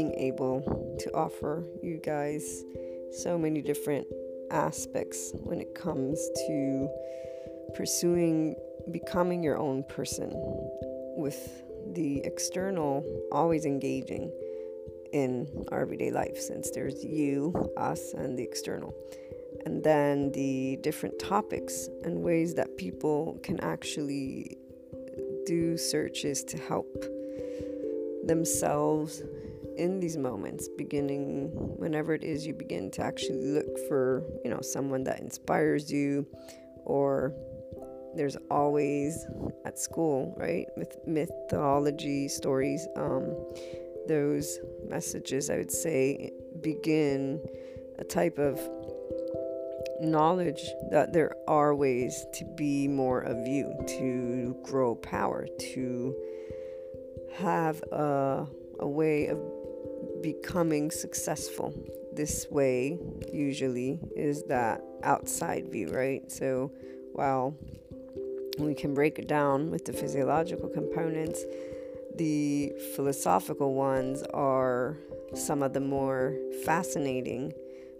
Being able to offer you guys so many different aspects when it comes to pursuing becoming your own person with the external always engaging in our everyday life since there's you, us, and the external. And then the different topics and ways that people can actually do searches to help themselves in these moments beginning whenever it is you begin to actually look for you know someone that inspires you or there's always at school, right? With mythology stories, um, those messages, I would say, begin a type of knowledge that there are ways to be more of you, to grow power, to have a, a way of becoming successful. This way, usually, is that outside view, right? So, while we can break it down with the physiological components. The philosophical ones are some of the more fascinating,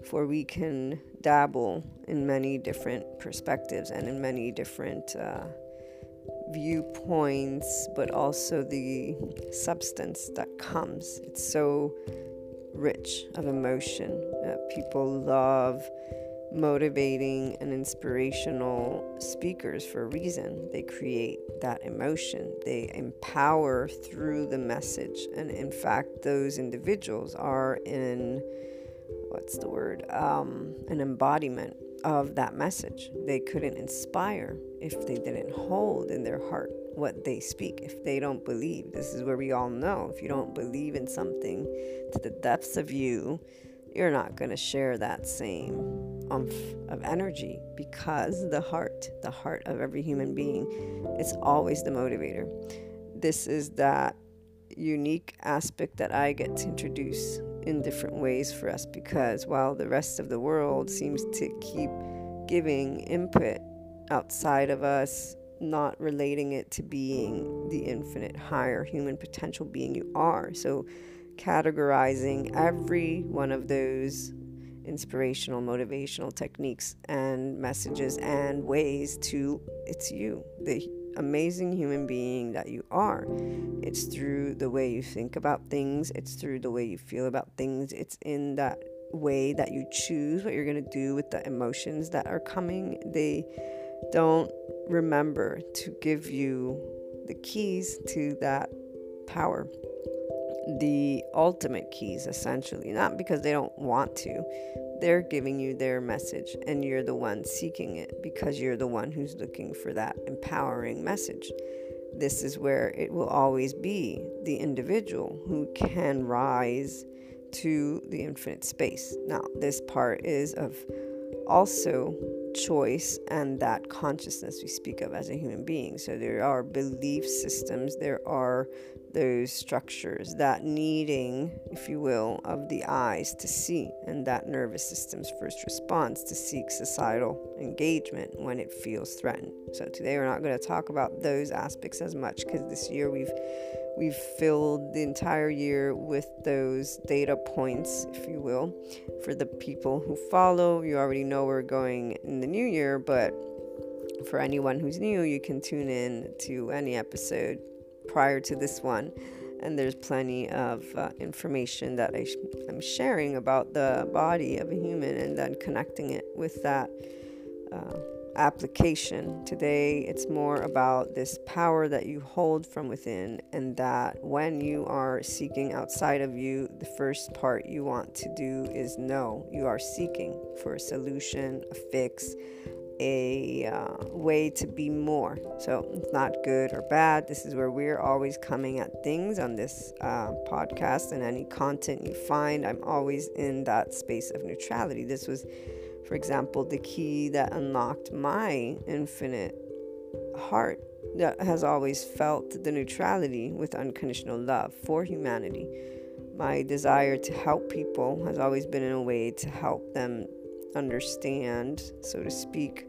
for we can dabble in many different perspectives and in many different uh, viewpoints, but also the substance that comes. It's so rich of emotion. Uh, people love motivating and inspirational speakers for a reason. They create that emotion, they empower through the message. And in fact, those individuals are in what's the word? Um, an embodiment of that message. They couldn't inspire if they didn't hold in their heart what they speak, if they don't believe. This is where we all know if you don't believe in something to the depths of you, you're not going to share that same umph of energy because the heart, the heart of every human being, it's always the motivator. This is that unique aspect that I get to introduce in different ways for us because while the rest of the world seems to keep giving input outside of us, not relating it to being the infinite higher human potential being you are. So categorizing every one of those inspirational, motivational techniques and messages and ways to it's you, the amazing human being that you are. It's through the way you think about things, it's through the way you feel about things, it's in that way that you choose what you're going to do with the emotions that are coming. They don't remember to give you the keys to that power the ultimate keys essentially. Not because they don't want to. They're giving you their message and you're the one seeking it because you're the one who's looking for that empowering message. This is where it will always be the individual who can rise to the infinite space. Now this part is of also choice and that consciousness we speak of as a human being. So there are belief systems, there are those structures, that needing, if you will, of the eyes to see, and that nervous system's first response to seek societal engagement when it feels threatened. So today we're not going to talk about those aspects as much because this year we've we've filled the entire year with those data points, if you will, for the people who follow. You already know we're going in the new year, but for anyone who's new, you can tune in to any episode prior to this one. And there's plenty of uh, information that I am sharing about the body of a human and then connecting it with that uh, application. Today, it's more about this power that you hold from within, and that when you are seeking outside of you, the first part you want to do is know you are seeking for a solution, a fix, a uh, way to be more. So it's not good or bad. This is where we're always coming at things on this uh, podcast and any content you find. I'm always in that space of neutrality. This was, for example, the key that unlocked my infinite heart that has always felt the neutrality with unconditional love for humanity. My desire to help people has always been in a way to help them understand, so to speak,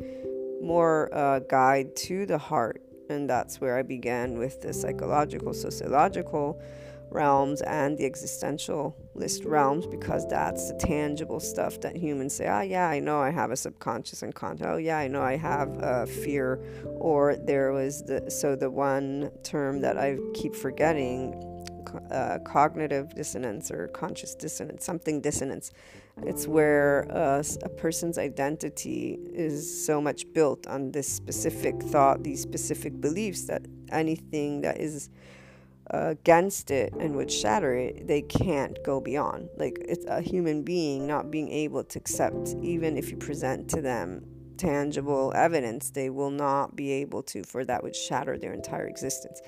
more uh, guide to the heart. And that's where I began with the psychological, sociological realms and the existentialist realms because that's the tangible stuff that humans say, oh, yeah, I know I have a subconscious and conscious. Oh, yeah, I know I have a fear. Or there was the, so the one term that I keep forgetting uh, cognitive dissonance or conscious dissonance, something dissonance. It's where uh, a person's identity is so much built on this specific thought, these specific beliefs that anything that is uh, against it and would shatter it, they can't go beyond. Like it's a human being not being able to accept, even if you present to them tangible evidence, they will not be able to, for that would shatter their entire existence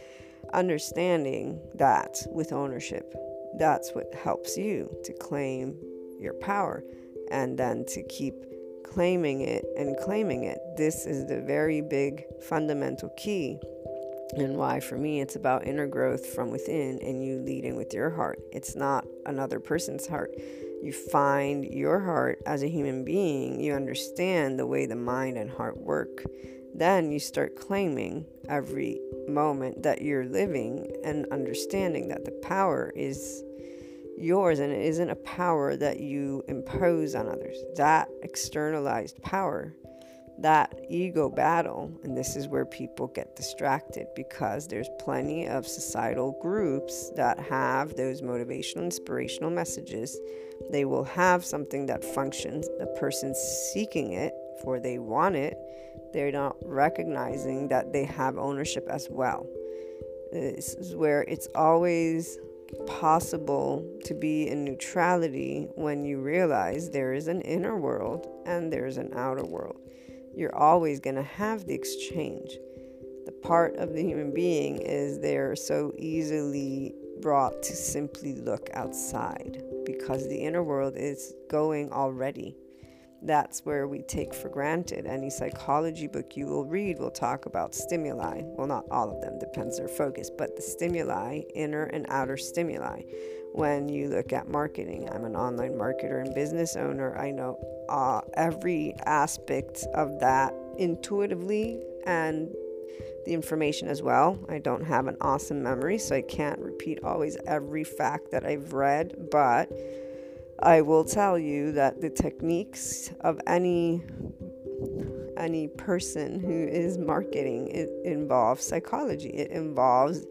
understanding that with ownership, that's what helps you to claim your power and then to keep claiming it and claiming it. This is the very big fundamental key. And why, for me, it's about inner growth from within and you leading with your heart. It's not another person's heart. You find your heart as a human being, you understand the way the mind and heart work then you start claiming every moment that you're living and understanding that the power is yours and it isn't a power that you impose on others. That externalized power, that ego battle, and this is where people get distracted because there's plenty of societal groups that have those motivational, inspirational messages. They will have something that functions, the person seeking it, for they want it they're not recognizing that they have ownership as well. This is where it's always possible to be in neutrality when you realize there is an inner world and there's an outer world. You're always going to have the exchange. The part of the human being is they're so easily brought to simply look outside because the inner world is going already that's where we take for granted. Any psychology book you will read will talk about stimuli. Well, not all of them, depends their focus, but the stimuli, inner and outer stimuli. When you look at marketing, I'm an online marketer and business owner. I know uh, every aspect of that intuitively and the information as well. I don't have an awesome memory, so I can't repeat always every fact that I've read, but I will tell you that the techniques of any any person who is marketing it involves psychology. It involves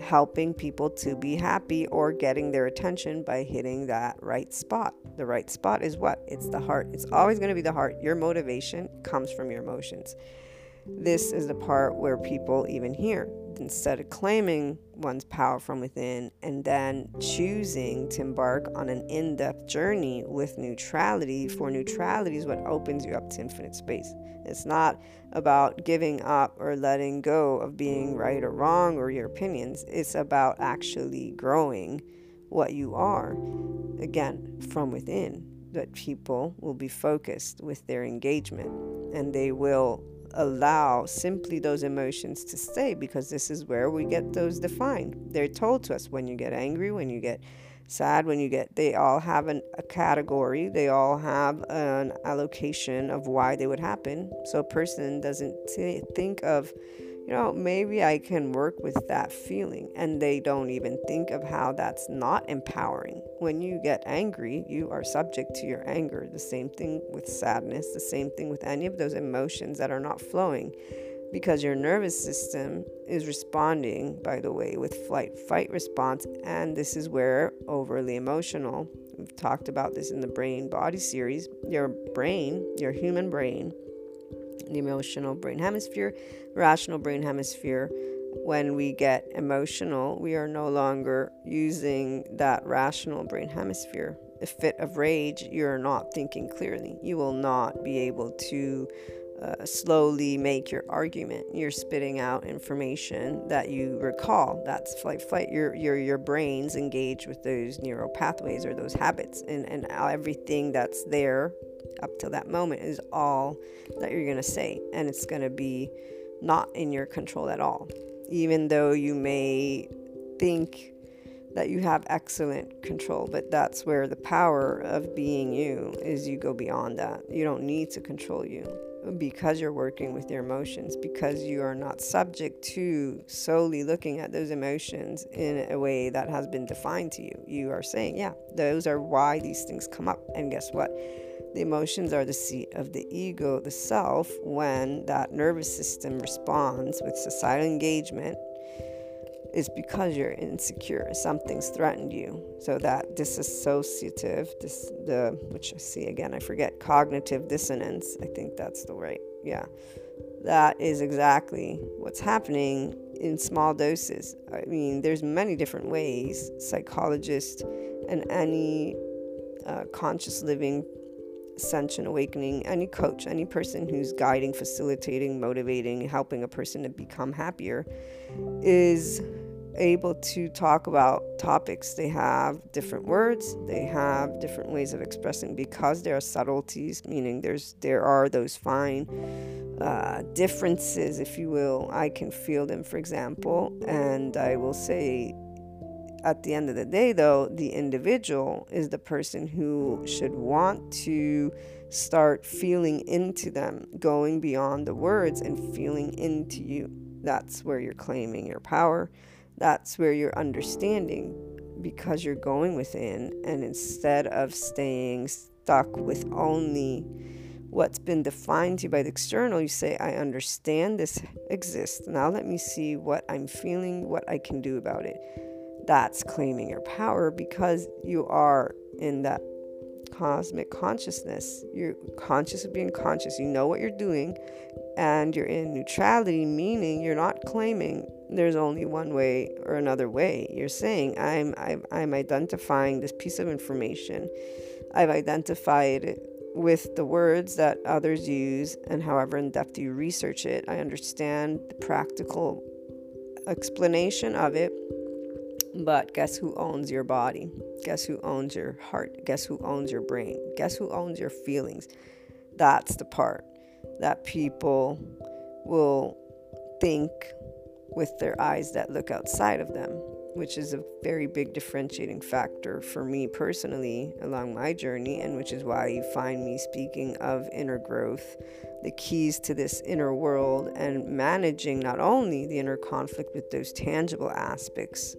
helping people to be happy or getting their attention by hitting that right spot. The right spot is what? It's the heart. It's always going to be the heart. Your motivation comes from your emotions. This is the part where people even hear instead of claiming one's power from within and then choosing to embark on an in depth journey with neutrality, for neutrality is what opens you up to infinite space. It's not about giving up or letting go of being right or wrong or your opinions, it's about actually growing what you are, again, from within. That people will be focused with their engagement and they will allow simply those emotions to stay because this is where we get those defined. They're told to us when you get angry, when you get sad, when you get, they all have an, a category, they all have an allocation of why they would happen. So a person doesn't t- think of you know, maybe I can work with that feeling. And they don't even think of how that's not empowering. When you get angry, you are subject to your anger. The same thing with sadness, the same thing with any of those emotions that are not flowing. Because your nervous system is responding, by the way, with flight fight response. And this is where overly emotional, we've talked about this in the brain body series, your brain, your human brain, the emotional brain hemisphere, rational brain hemisphere. When we get emotional, we are no longer using that rational brain hemisphere. A fit of rage, you're not thinking clearly. You will not be able to uh, slowly make your argument. You're spitting out information that you recall. That's flight, flight. Your your your brains engage with those neural pathways or those habits, and and everything that's there up till that moment is all that you're to say. And it's to be not in your control at all. Even though you may think that you have excellent control, but that's where the power of being you is you go beyond that. You don't need to control you because you're working with your emotions, because you are not subject to solely looking at those emotions in a way that has been defined to you. You are saying, yeah, those are why these things come up. And guess what? The emotions are the seat of the ego, the self, when that nervous system responds with societal engagement. It's because you're insecure. Something's threatened you. So that disassociative, this the which I see again, I forget cognitive dissonance. I think that's the right. Yeah, that is exactly what's happening in small doses. I mean, there's many different ways psychologists and any uh, conscious living ascension awakening any coach any person who's guiding facilitating motivating helping a person to become happier is able to talk about topics they have different words they have different ways of expressing because there are subtleties meaning there's there are those fine uh, differences if you will i can feel them for example and i will say at the end of the day, though, the individual is the person who should want to start feeling into them, going beyond the words and feeling into you. That's where you're claiming your power. That's where you're understanding because you're going within, and instead of staying stuck with only what's been defined to you by the external, you say, I understand this exists. Now let me see what I'm feeling, what I can do about it that's claiming your power because you are in that cosmic consciousness. You're conscious of being conscious. You know what you're doing, and you're in neutrality, meaning you're not claiming there's only one way or another way. You're saying, I'm, I'm, I'm identifying this piece of information. I've identified it with the words that others use, and however in depth you research it, I understand the practical explanation of it but guess who owns your body? Guess who owns your heart? Guess who owns your brain? Guess who owns your feelings? That's the part that people will think with their eyes that look outside of them, which is a very big differentiating factor for me personally along my journey, and which is why you find me speaking of inner growth, the keys to this inner world, and managing not only the inner conflict with those tangible aspects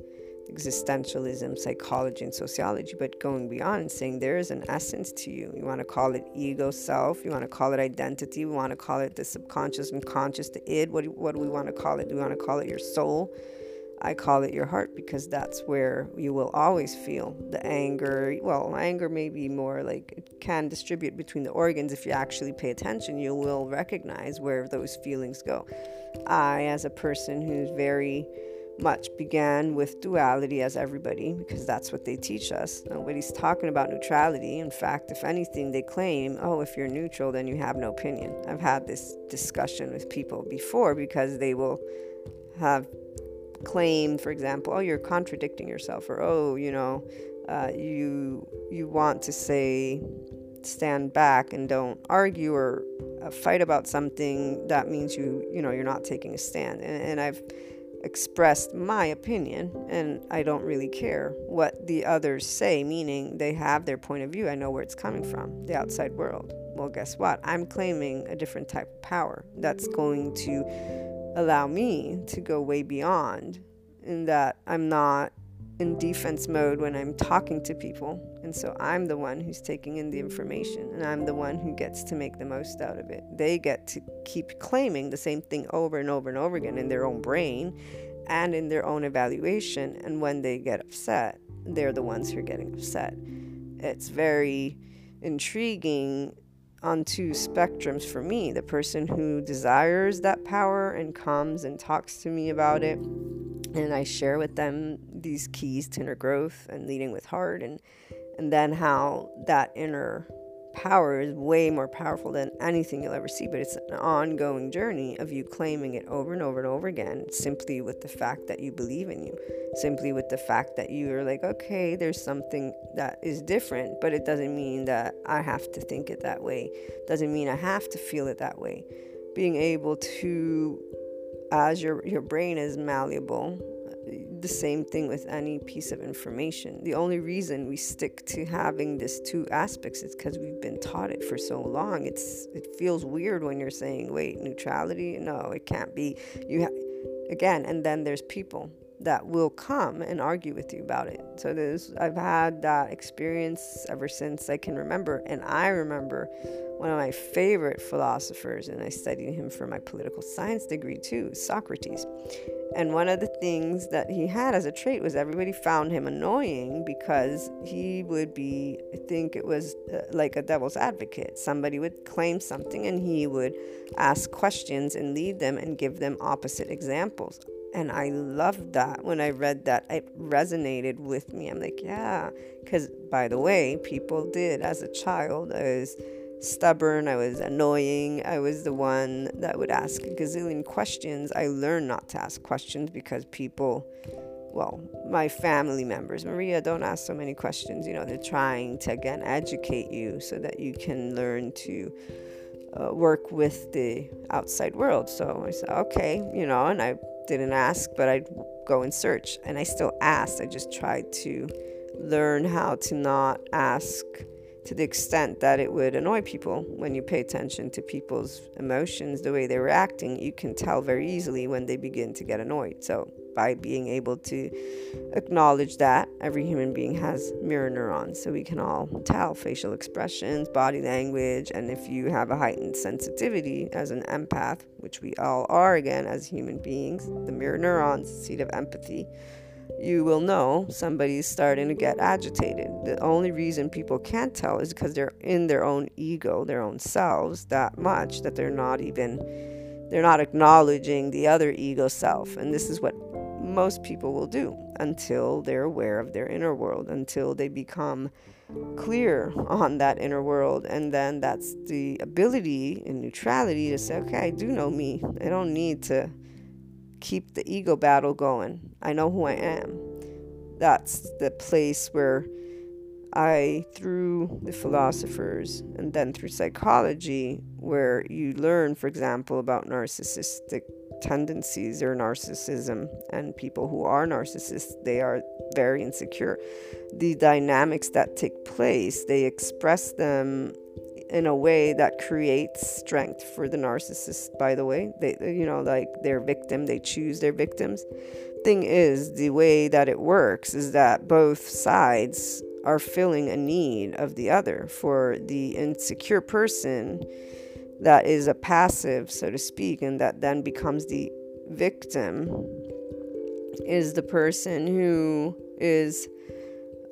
existentialism, psychology, and sociology, but going beyond saying there is an essence to you. You want to call it ego self, you want to call it identity, we want to call it the subconscious and conscious, the id. What what do we want to call it? Do we want to call it your soul? I call it your heart because that's where you will always feel the anger. Well, anger may be more like it can distribute between the organs. If you actually pay attention, you will recognize where those feelings go. I, as a person who's very much began with duality as everybody because that's what they teach us. Nobody's talking about neutrality. In fact, if anything, they claim, oh, if you're neutral, then you have no opinion. I've had this discussion with people before because they will have claimed, for example, oh, you're contradicting yourself, or oh, you know, uh, you you want to say stand back and don't argue or uh, fight about something. That means you you know you're not taking a stand. and, and I've expressed my opinion and I don't really care what the others say, meaning they have their point of view. I know where it's coming from, the outside world. Well, guess what? I'm claiming a different type of power that's going to allow me to go way beyond in that I'm not in defense mode when I'm talking to people. And so I'm the one who's taking in the information and I'm the one who gets to make the most out of it. They get to keep claiming the same thing over and over and over again in their own brain and in their own evaluation. And when they get upset, they're the ones who are getting upset. It's very intriguing on two spectrums for me the person who desires that power and comes and talks to me about it. And I share with them these keys to inner growth and leading with heart and and then how that inner power is way more powerful than anything you'll ever see but it's an ongoing journey of you claiming it over and over and over again simply with the fact that you believe in you simply with the fact that you are like okay there's something that is different but it doesn't mean that I have to think it that way. Doesn't mean I have to feel it that way. Being able to as your your brain is malleable the same thing with any piece of information. The only reason we stick to having this two aspects is because we've been taught it for so long. It's it feels weird when you're saying wait neutrality? No it can't be. You ha- again and then there's people that will come and argue with you about it so i've had that experience ever since i can remember and i remember one of my favorite philosophers, and I studied him for my political science degree too, Socrates. And one of the things that he had as a trait was everybody found him annoying because he would be, I think it was uh, like a devil's advocate. Somebody would claim something and he would ask questions and lead them and give them opposite examples. And I loved that when I read that. It resonated with me. I'm like, yeah. Because, by the way, people did as a child. I was stubborn, I was annoying, I was the one that would ask a gazillion questions. I learned not to ask questions because people, well, my family members, Maria, don't ask so many questions. You know, they're trying to, again, educate you so that you can learn to uh, work with the outside world. So I said, okay, you know, and I didn't ask, but I'd go and search. And I still asked, I just tried to learn how to not ask to the extent that it would annoy people when you pay attention to people's emotions, the way they're reacting, you can tell very easily when they begin to get annoyed. So, by being able to acknowledge that every human being has mirror neurons, so we can all tell facial expressions, body language, and if you have a heightened sensitivity as an empath, which we all are again as human beings, the mirror neurons, seat of empathy you will know somebody's starting to get agitated. The only reason people can't tell is because they're in their own ego, their own selves that much that they're not even they're not acknowledging the other ego self. And this is what most people will do until they're aware of their inner world, until they become clear on that inner world. And then that's the ability in neutrality to say, okay, I do know me. I don't need to keep the ego battle going. I know who I am. That's the place where I, through the philosophers and then through psychology, where you learn, for example, about narcissistic tendencies or narcissism and people who are narcissists, they are very insecure. The dynamics that take place, they express them in a way that creates strength for the narcissist by the way. They you know like their victim they choose their victims. Thing is the way that it works is that both sides are filling a need of the other. For the insecure person that is a passive so to speak and that then becomes the victim is the person who is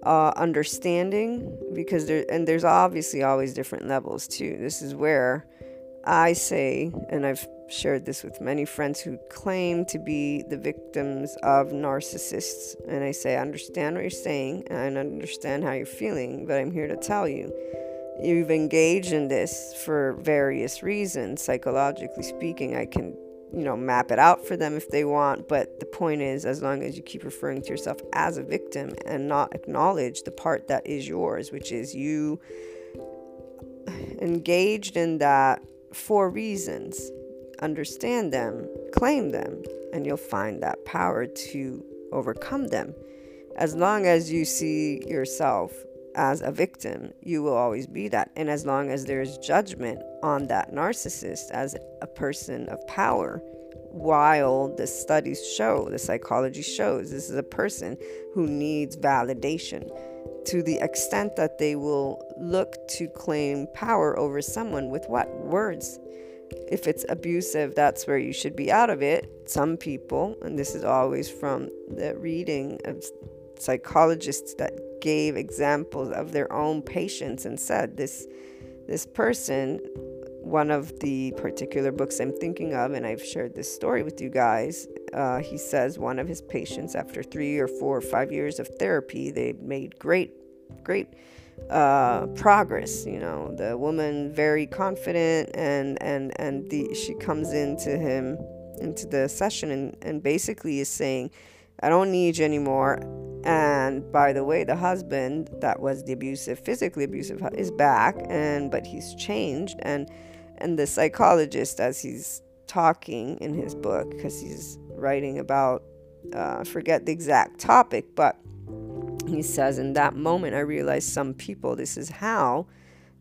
uh, understanding because there and there's obviously always different levels too. This is where I say, and I've shared this with many friends who claim to be the victims of narcissists, and I say, I understand what you're saying and I understand how you're feeling, but I'm here to tell you. You've engaged in this for various reasons, psychologically speaking. I can you know, map it out for them if they want. But the point is, as long as you keep referring to yourself as a victim and not acknowledge the part that is yours, which is you engaged in that for reasons, understand them, claim them, and you'll find that power to overcome them. As long as you see yourself as a victim, you will always be that. And as long as there's judgment on that narcissist as a person of power, while the studies show, the psychology shows, this is a person who needs validation to the extent that they will look to claim power over someone with what? Words. If it's abusive, that's where you should be out of it. Some people, and this is always from the reading of psychologists that gave examples of their own patients and said this this person one of the particular books I'm thinking of, and I've shared this story with you guys. Uh, he says one of his patients, after three or four or five years of therapy, they made great, great uh, progress. You know, the woman very confident, and and and the she comes into him into the session and and basically is saying, "I don't need you anymore. And by the way, the husband that was the abusive, physically abusive, is back, and but he's changed. And and the psychologist, as he's talking in his book, because he's writing about, uh, forget the exact topic, but he says, in that moment, I realized some people, this is how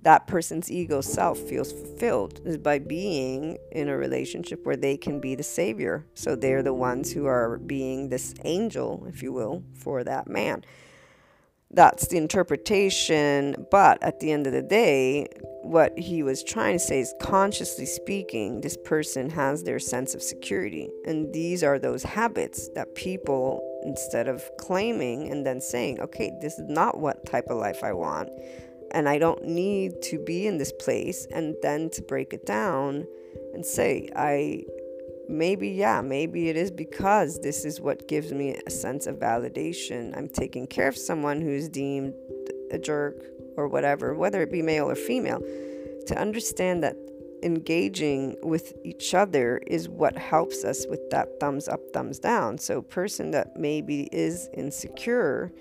that person's ego self feels fulfilled is by being in a relationship where they can be the savior. So they're the ones who are being this angel, if you will, for that man. That's the interpretation, but at the end of the day, what he was trying to say is consciously speaking, this person has their sense of security. And these are those habits that people, instead of claiming and then saying, okay, this is not what type of life I want, and I don't need to be in this place and then to break it down and say I maybe yeah maybe it is because this is what gives me a sense of validation. I'm taking care of someone who's deemed a jerk or whatever whether it be male or female. To understand that engaging with each other is what helps us with that thumbs up thumbs down. So person that maybe is insecure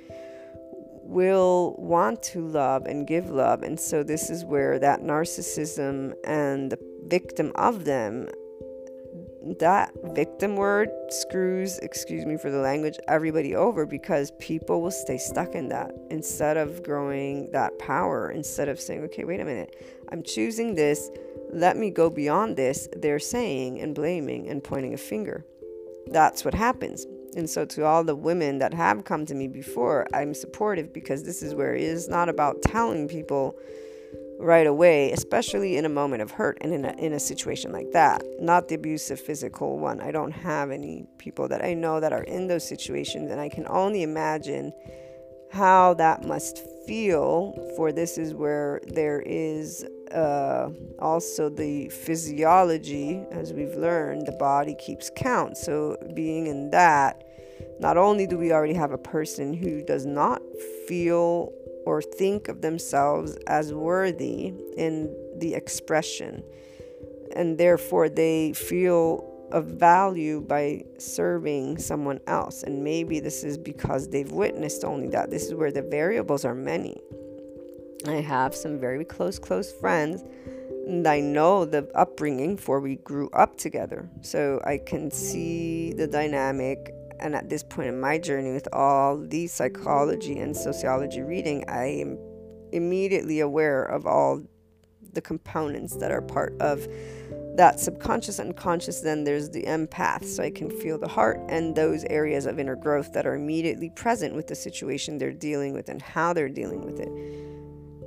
will want to love and give love. And so, this is where that narcissism and the victim of them, that victim word screws, excuse me for the language, everybody over because people will stay stuck in that instead of growing that power, instead of saying, okay, wait a minute, I'm choosing this, let me go beyond this. They're saying and blaming and pointing a finger. That's what happens. And so, to all the women that have come to me before, I'm supportive because this is where it is not about telling people right away, especially in a moment of hurt and in a, in a situation like that. Not the abusive physical one. I don't have any people that I know that are in those situations, and I can only imagine how that must feel. For this is where there is uh, also the physiology, as we've learned, the body keeps count. So, being in that, not only do we already have a person who does not feel or think of themselves as worthy in the expression, and therefore they feel of value by serving someone else. And maybe this is because they've witnessed only that. This is where the variables are many. I have some very close, close friends, and I know the upbringing for we grew up together. So I can see the dynamic. And at this point in my journey, with all the psychology and sociology reading, I am immediately aware of all the components that are part of that subconscious and conscious then there's the empath so i can feel the heart and those areas of inner growth that are immediately present with the situation they're dealing with and how they're dealing with it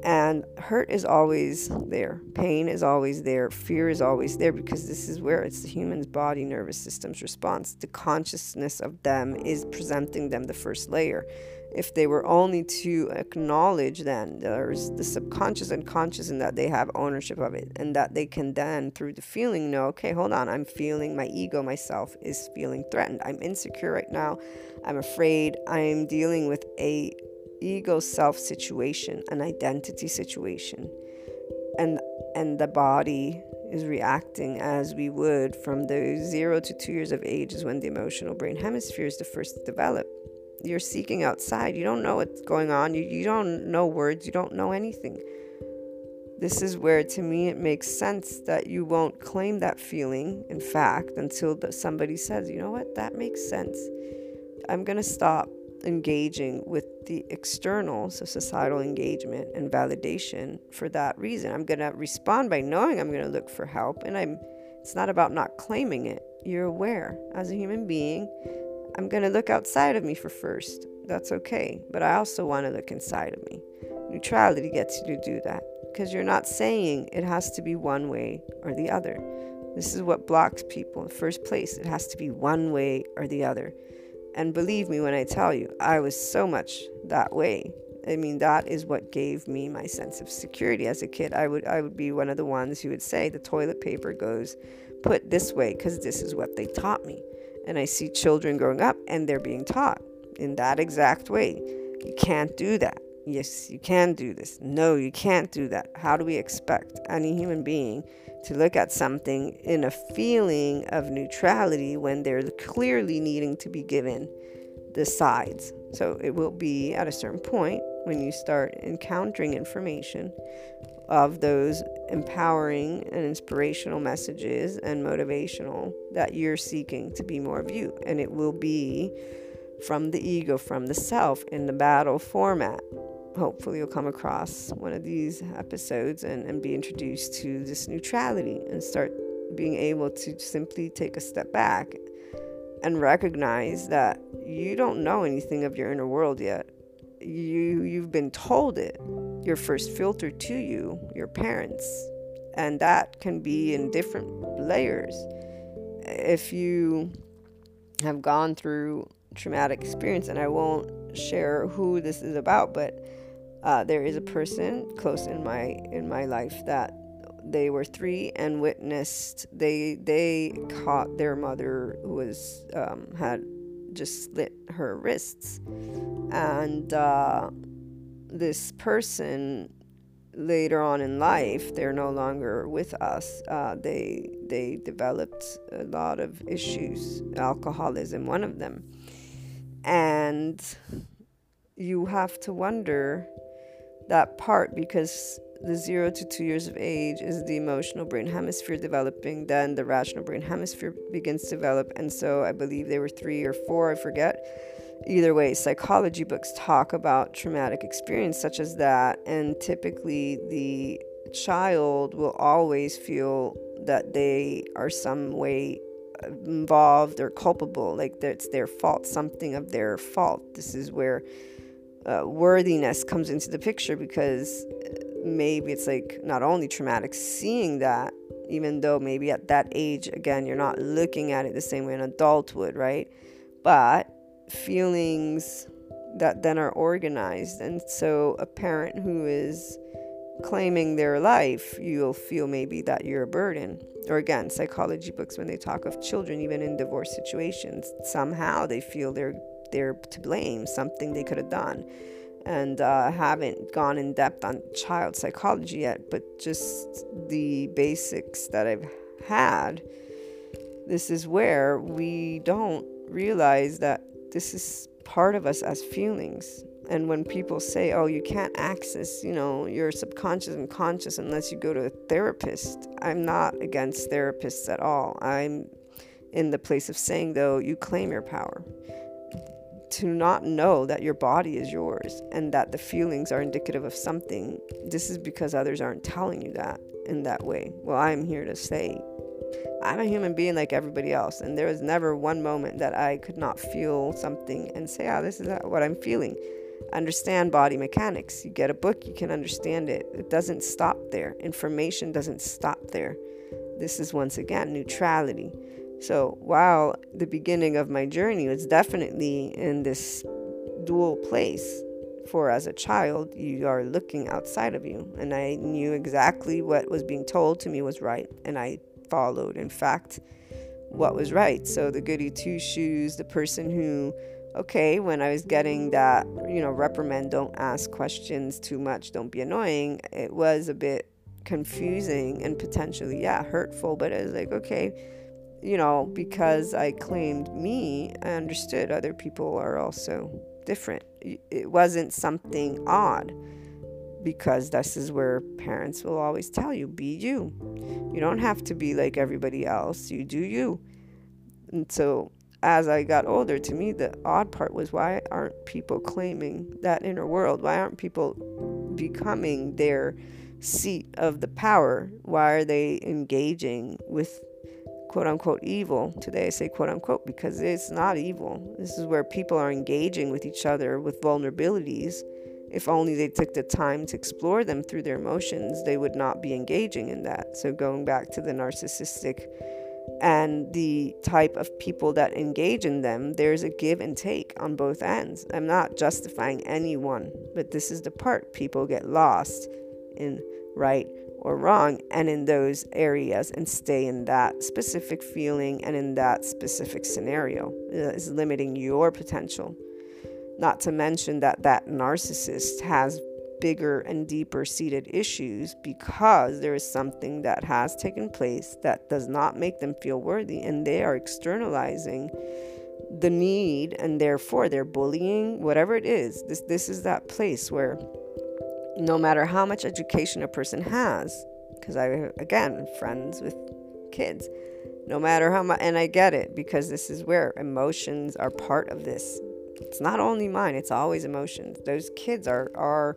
And hurt is always there, pain is always there, fear is always there because this is where it's the human's body nervous system's response. The consciousness of them is presenting them the first layer. If they were only to acknowledge then there's the subconscious and conscious and that they have ownership of it and that they can then through the feeling know, okay, hold on, I'm feeling my ego myself is feeling threatened. I'm insecure right now. I'm afraid. I'm dealing with a ego self situation, an identity situation. And and the body is reacting as we would from the zero to two years of age is when the emotional brain hemisphere is the first to develop. You're seeking outside. You don't know what's going on. You, you don't know words. You don't know anything. This is where, to me, it makes sense that you won't claim that feeling, in fact, until somebody says, you know what, that makes sense. I'm going to stop engaging with the external, so societal engagement and validation for that reason. I'm going to respond by knowing I'm going to look for help and I'm it's not about not claiming it. You're aware as a human being, I'm going to look outside of me for first. That's okay, but I also want to look inside of me. Neutrality gets you to do that because you're not saying it has to be one way or the other. This is what blocks people in the first place. It has to be one way or the other. And believe me when I tell you, I was so much that way. I mean, that is what gave me my sense of security as a kid. I would I would be one of the ones who would say the toilet paper goes put this way because this is what they taught me. And I see children growing up and they're being taught in that exact way. You can't do that. Yes, you can do this. No, you can't do that. How do we expect any human being to look at something in a feeling of neutrality when they're clearly needing to be given the sides. So it will be at a certain point when you start encountering information of those empowering and inspirational messages and motivational that you're seeking to be more of you. And it will be from the ego, from the self in the battle format hopefully you'll come across one of these episodes and, and be introduced to this neutrality and start being able to simply take a step back and recognize that you don't know anything of your inner world yet. You you've been told it. Your first filter to you, your parents. And that can be in different layers. If you have gone through traumatic experience and I won't share who this is about, but uh, there is a person close in my in my life that they were three and witnessed they they caught their mother who was um, had just slit her wrists. And uh, this person later on in life they're no longer with us uh, they they developed a lot of issues alcoholism one of them. And you have to wonder that part because the zero to two years of age is the emotional brain hemisphere developing, then the rational brain hemisphere begins to develop. And so I believe they were three or four, I forget. Either way, psychology books talk about traumatic experience such as that, and typically the child will always feel that they are some way involved or culpable, like that it's their fault, something of their fault. This is where uh, worthiness comes into the picture because maybe it's like not only traumatic seeing that, even though maybe at that age, again, you're not looking at it the same way an adult would, right? But feelings that then are organized. And so a parent who is claiming their life, you'll feel maybe that you're a burden. Or again, psychology books, when they talk of children, even in divorce situations, somehow they feel they're they're to blame, something they could have done. And uh, haven't gone in depth on child psychology yet, but just the basics that I've had. This is where we don't realize that this is part of us as feelings. And when people say, oh, you can't access, you know, your subconscious and conscious unless you go to a therapist, I'm not against therapists at all. I'm in the place of saying, though, you claim your power to not know that your body is yours and that the feelings are indicative of something, this is because others aren't telling you that in that way. Well, I'm here to say I'm a human being like everybody else, and there was never one moment that I could not feel something and say, "Ah, oh, this is what I'm feeling." understand body mechanics. You get a book, you can understand it. It doesn't stop there. Information doesn't stop there. This is once again neutrality. So, while the beginning of my journey was definitely in this dual place, for as a child, you are looking outside of you. And I knew exactly what was being told to me was right, and I followed, in fact, what was right. So, the goody two shoes, the person who okay, when I was getting that, you know, reprimand, don't ask questions too much, don't be annoying, it was a bit confusing and potentially, yeah, hurtful. But it was like, okay, you know, because I claimed me, I understood other people are also different. It wasn't something odd because this is where parents will always tell you be you. You don't have to be like everybody else, you do you. And so as I got older, to me, the odd part was why aren't people claiming that inner world? Why aren't people becoming their seat of the power? Why are they engaging with quote unquote evil? Today I say quote unquote because it's not evil. This is where people are engaging with each other with vulnerabilities. If only they took the time to explore them through their emotions, they would not be engaging in that. So, going back to the narcissistic and the type of people that engage in them, there's a give and take on both ends. I'm not justifying anyone, but this is the part people get lost in right or wrong and in those areas and stay in that specific feeling and in that specific scenario uh, is limiting your potential. Not to mention that that narcissist has bigger and deeper seated issues because there is something that has taken place that does not make them feel worthy and they are externalizing the need and therefore they're bullying whatever it is this this is that place where no matter how much education a person has because i again friends with kids no matter how much and i get it because this is where emotions are part of this. It's not only mine it's always emotions. Those kids are are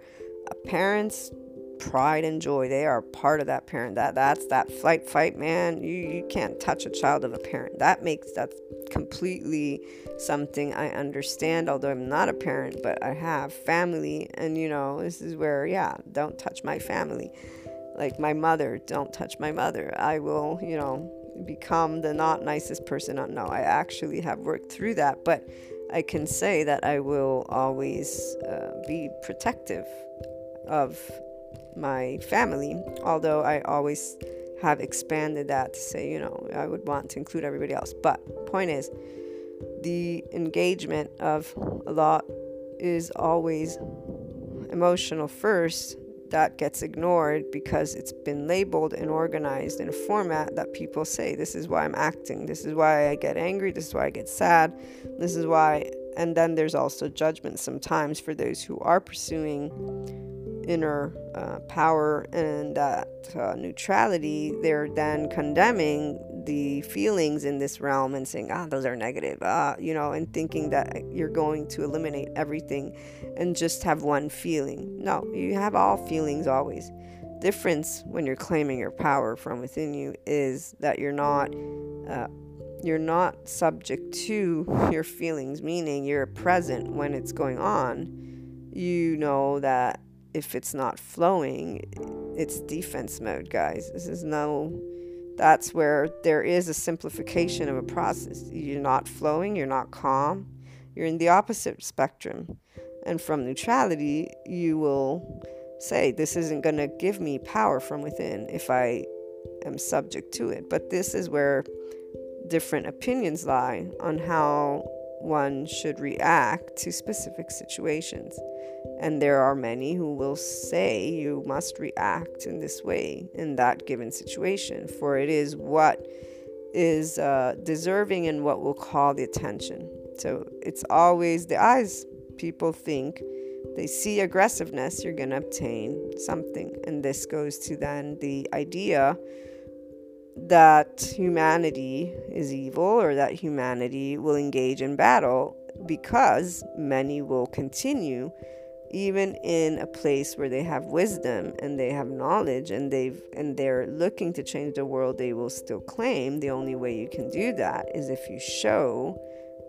uh, parent's pride and joy. They are part of that parent. That that's that flight fight man. You you can't touch a child of a parent. That makes that completely something i understand although i'm not a parent but i have family and you know this is where yeah don't touch my family. Like my mother don't touch my mother. I will you know become the not nicest person no i actually have worked through that but i can say that i will always uh, be protective of my family, although I always have expanded that to say, you know, I would want to include everybody else. But point is, the engagement of a lot is always emotional first. That gets ignored because it's been labeled and organized in a format that people say, This is why I'm acting. This is why I get angry. This is why I get sad. This is why. And then there's also judgment sometimes for those who are pursuing inner uh, power and that uh, neutrality, they're then condemning the feelings in this realm and saying, ah, those are negative, ah, you know, and thinking that you're going to eliminate everything and just have one feeling. No, you have all feelings always. Difference when you're claiming your power from within you is that you're not. Uh, you're not subject to your feelings, meaning you're present when it's going on. You know that if it's not flowing, it's defense mode, guys. This is no that's where there is a simplification of a process. You're not flowing, you're not calm, you're in the opposite spectrum. And from neutrality, you will say, This isn't going to give me power from within if I am subject to it. But this is where different opinions lie on how one should react to specific situations. And there are many who will say you must react in this way in that given situation, for it is what is uh, deserving and what will call the attention. So it's always the eyes. People think they see aggressiveness, you're going to obtain something. And this goes to then the idea that humanity is evil or that humanity will engage in battle because many will continue even in a place where they have wisdom and they have knowledge and they've and they're looking to change the world they will still claim the only way you can do that is if you show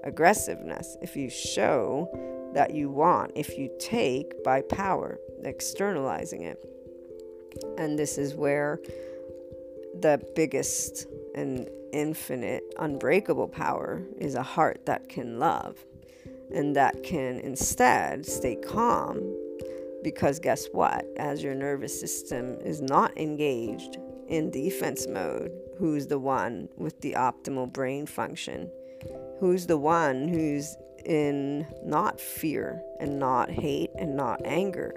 aggressiveness if you show that you want if you take by power, externalizing it. And this is where the biggest and infinite, unbreakable power is a heart that can love and that can instead stay calm. Because guess what? As your nervous system is not engaged in defense mode, who's the one with the optimal brain function? Who's the one who's in not fear and not hate and not anger?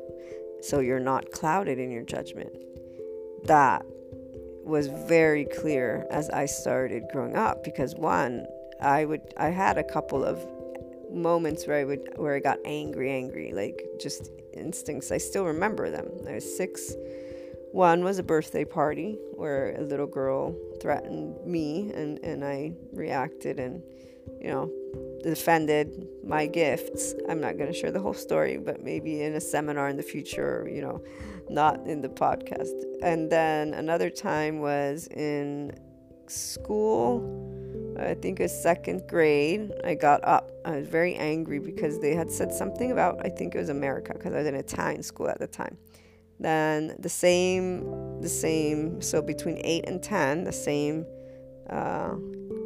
So you're not clouded in your judgment. That was very clear as I started growing up because one, I would I had a couple of moments where I would where I got angry, angry, like just instincts. I still remember them. I was six. One was a birthday party where a little girl threatened me and, and I reacted and, you know, defended my gifts. I'm not going to share the whole story, but maybe in a seminar in the future, you know, not in the podcast. And then another time was in school. I think it was second grade. I got up. I was very angry because they had said something about, I think it was America, because I was in Italian school at the time. Then the same, the same, so between 8 and 10, the same uh,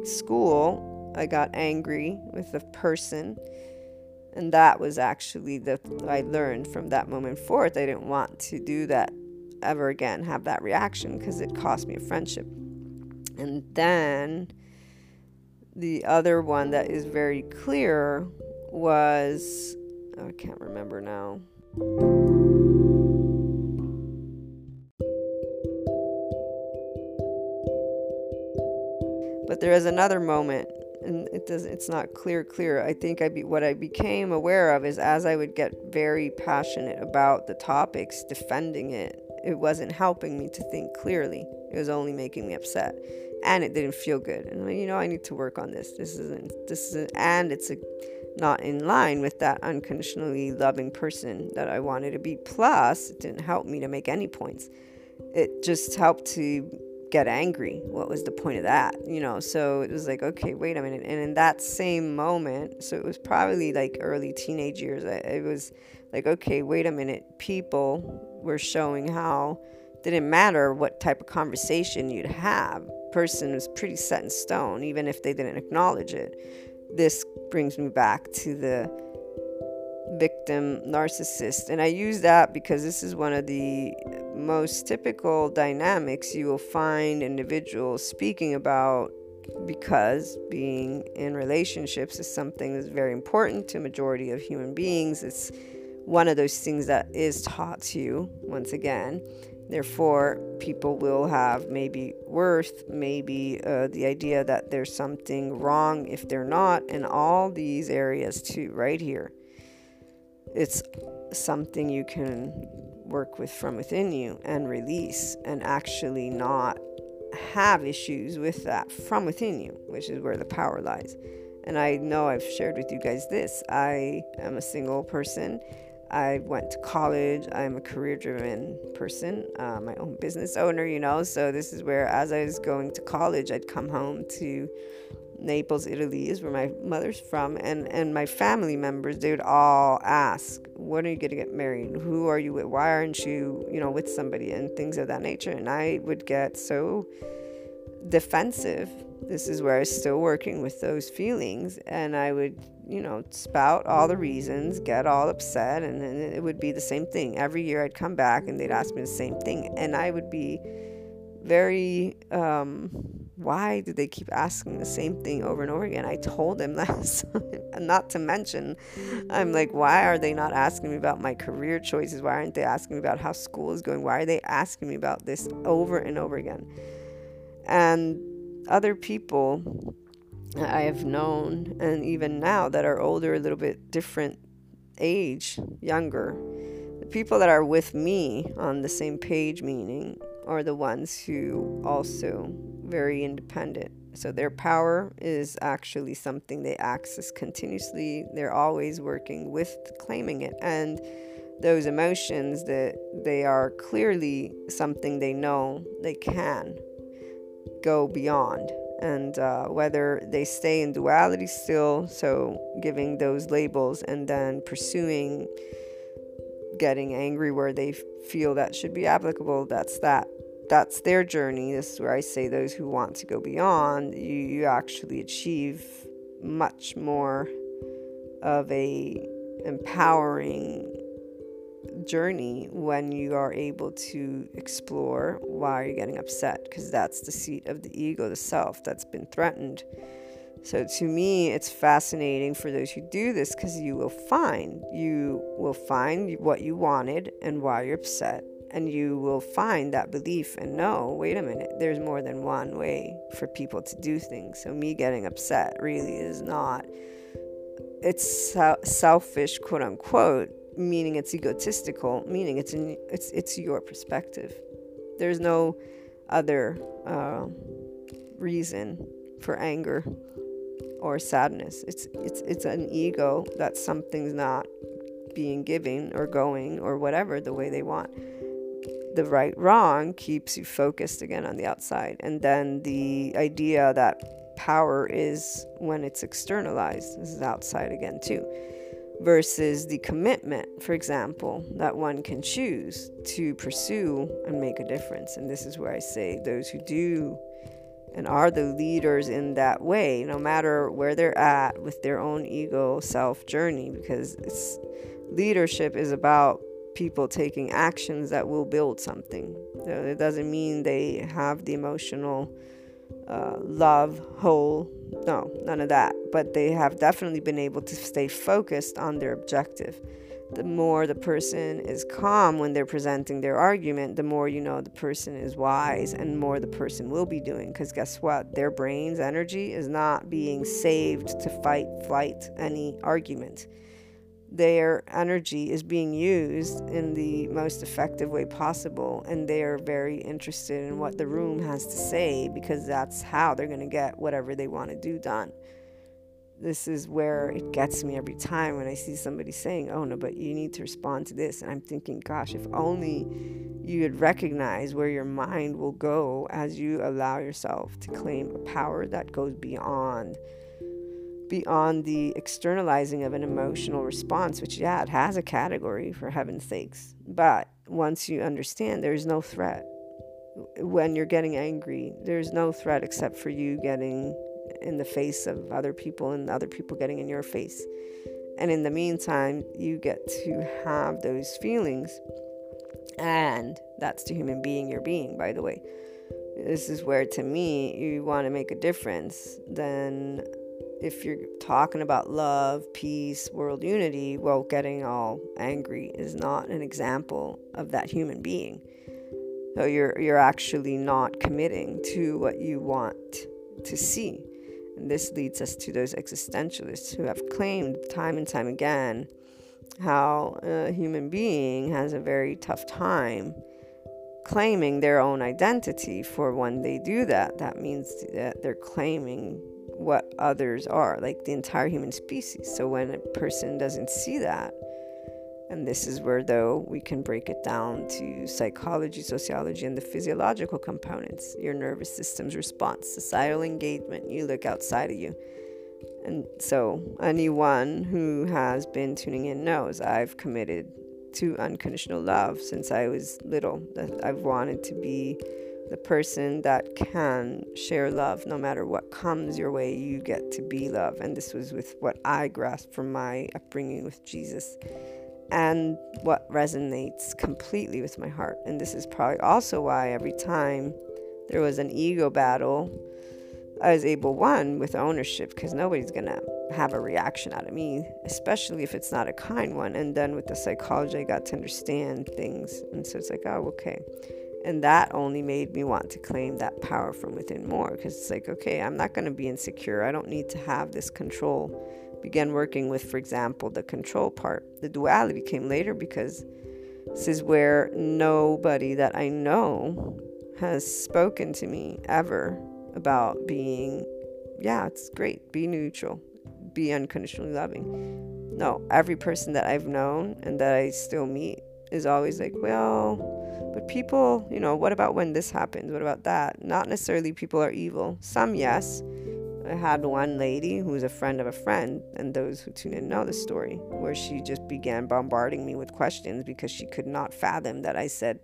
school, I got angry with the person and that was actually the I learned from that moment forth. I didn't want to do that ever again, have that reaction because it cost me a friendship. And then the other one that is very clear was oh, I can't remember now. But there is another moment and it does it's not clear clear. I think i be what i became aware of is as i would get very passionate about the topics defending it it wasn't helping me to think clearly. It was only making me upset and it didn't feel good and you know i need to work on this this isn't this isn't and it's a, not in line with that unconditionally loving person that i wanted to be plus it didn't help me to make any points it just helped to get angry. What was the point of that? You know, so it was like, okay, wait a minute. And in that same moment, so it was probably like early teenage years, I, it was like, okay, wait a minute. People were showing how didn't matter what type of conversation you'd have. Person was pretty set in stone, even if they didn't acknowledge it. This brings me back to the victim narcissist. And I use that because this is one of the most typical dynamics you will find individuals speaking about because being in relationships is something that's very important to majority of human beings. It's one of those things that is taught to you once again. Therefore, people will have maybe worth, maybe uh, the idea that there's something wrong if they're not, in all these areas too, right here it's something you can work with from within you and release and actually not have issues with that from within you, which is where the power lies. And I know I've shared with you guys this. I am a single person. I went to college. I'm a career driven person, uh, my own business owner, you know. So, this is where, as I was going to college, I'd come home to Naples, Italy is where my mother's from, and and my family members they would all ask, "When are you going to get married? Who are you with? Why aren't you, you know, with somebody?" and things of that nature. And I would get so defensive. This is where I was still working with those feelings, and I would, you know, spout all the reasons, get all upset, and then it would be the same thing every year. I'd come back and they'd ask me the same thing, and I would be very um, why do they keep asking the same thing over and over again? I told them time. not to mention, I'm like, why are they not asking me about my career choices? Why aren't they asking me about how school is going? Why are they asking me about this over and over again? And other people I have known, and even now that are older, a little bit different age, younger, the people that are with me on the same page, meaning, are the ones who also very independent. So their power is actually something they access continuously. They're always working with claiming it. And those emotions that they are clearly something they know they can go beyond and uh, whether they stay in duality still, so giving those labels and then pursuing getting angry where they feel that should be applicable, that's that. That's their journey. This is where I say those who want to go beyond, you, you actually achieve much more of a empowering journey when you are able to explore why you're getting upset because that's the seat of the ego the self that's been threatened. So to me it's fascinating for those who do this because you will find you will find what you wanted and why you're upset and you will find that belief and know wait a minute there's more than one way for people to do things. So me getting upset really is not it's selfish quote unquote meaning it's egotistical, meaning it's in, it's it's your perspective. There's no other uh, reason for anger or sadness. It's it's it's an ego that something's not being given or going or whatever the way they want. The right wrong keeps you focused again on the outside, and then the idea that power is when it's externalized. This is outside again too versus the commitment, for example, that one can choose to pursue and make a difference. And this is where I say those who do and are the leaders in that way, no matter where they're at with their own ego self journey, because it's leadership is about people taking actions that will build something. it doesn't mean they have the emotional uh, love, whole. No, none of that. But they have definitely been able to stay focused on their objective. The more the person is calm when they're presenting their argument, the more you know the person is wise and more the person will be doing. Because guess what? Their brain's energy is not being saved to fight, flight, any argument their energy is being used in the most effective way possible and they are very interested in what the room has to say because that's how they're going to get whatever they want to do done. This is where it gets me every time when i see somebody saying oh no but you need to respond to this and i'm thinking gosh if only you would recognize where your mind will go as you allow yourself to claim a power that goes beyond beyond the externalizing of an emotional response, which, yeah, it has a category for heaven's sakes. But once you understand, there's no threat. When you're getting angry, there's no threat except for you getting in the face of other people and other people getting in your face. And in the meantime, you get to have those feelings. And that's the human being you're being, by the way. This is where, to me, you want to make a difference, then if you're talking about love, peace, world unity, well, getting all angry is not an example of that human being. So you're you're actually not committing to what you want to see. And this leads us to those existentialists who have claimed time and time again how a human being has a very tough time claiming their own identity for when they do that that means that they're claiming what others are, like the entire human species. So when a person doesn't see that, and this is where, though, we can break it down to psychology, sociology, and the physiological components your nervous system's response, societal engagement, you look outside of you. And so, anyone who has been tuning in knows I've committed to unconditional love since I was little, that I've wanted to be the person that can share love no matter what comes your way you get to be love. And this was with what i grasped from my upbringing with jesus and what resonates completely with my heart. And this is probably also why every time there was an ego battle i was able one with ownership because nobody's gonna have a reaction out of me especially if it's not a kind one. And then with the psychology i got to understand things. And so it's like oh okay and that only made me want to claim that power from within more because it's like, okay, I'm not going to be insecure. I don't need to have this control. Began working with, for example, the control part. The duality came later because this is where nobody that I know has spoken to me ever about being, yeah, it's great, be neutral, be unconditionally loving. No, every person that I've known and that I still meet is always like, well, but people, you know, what about when this happens? What about that? Not necessarily people are evil. Some, yes. I had one lady who was a friend of a friend, and those who tune in know the story, where she just began bombarding me with questions because she could not fathom that I said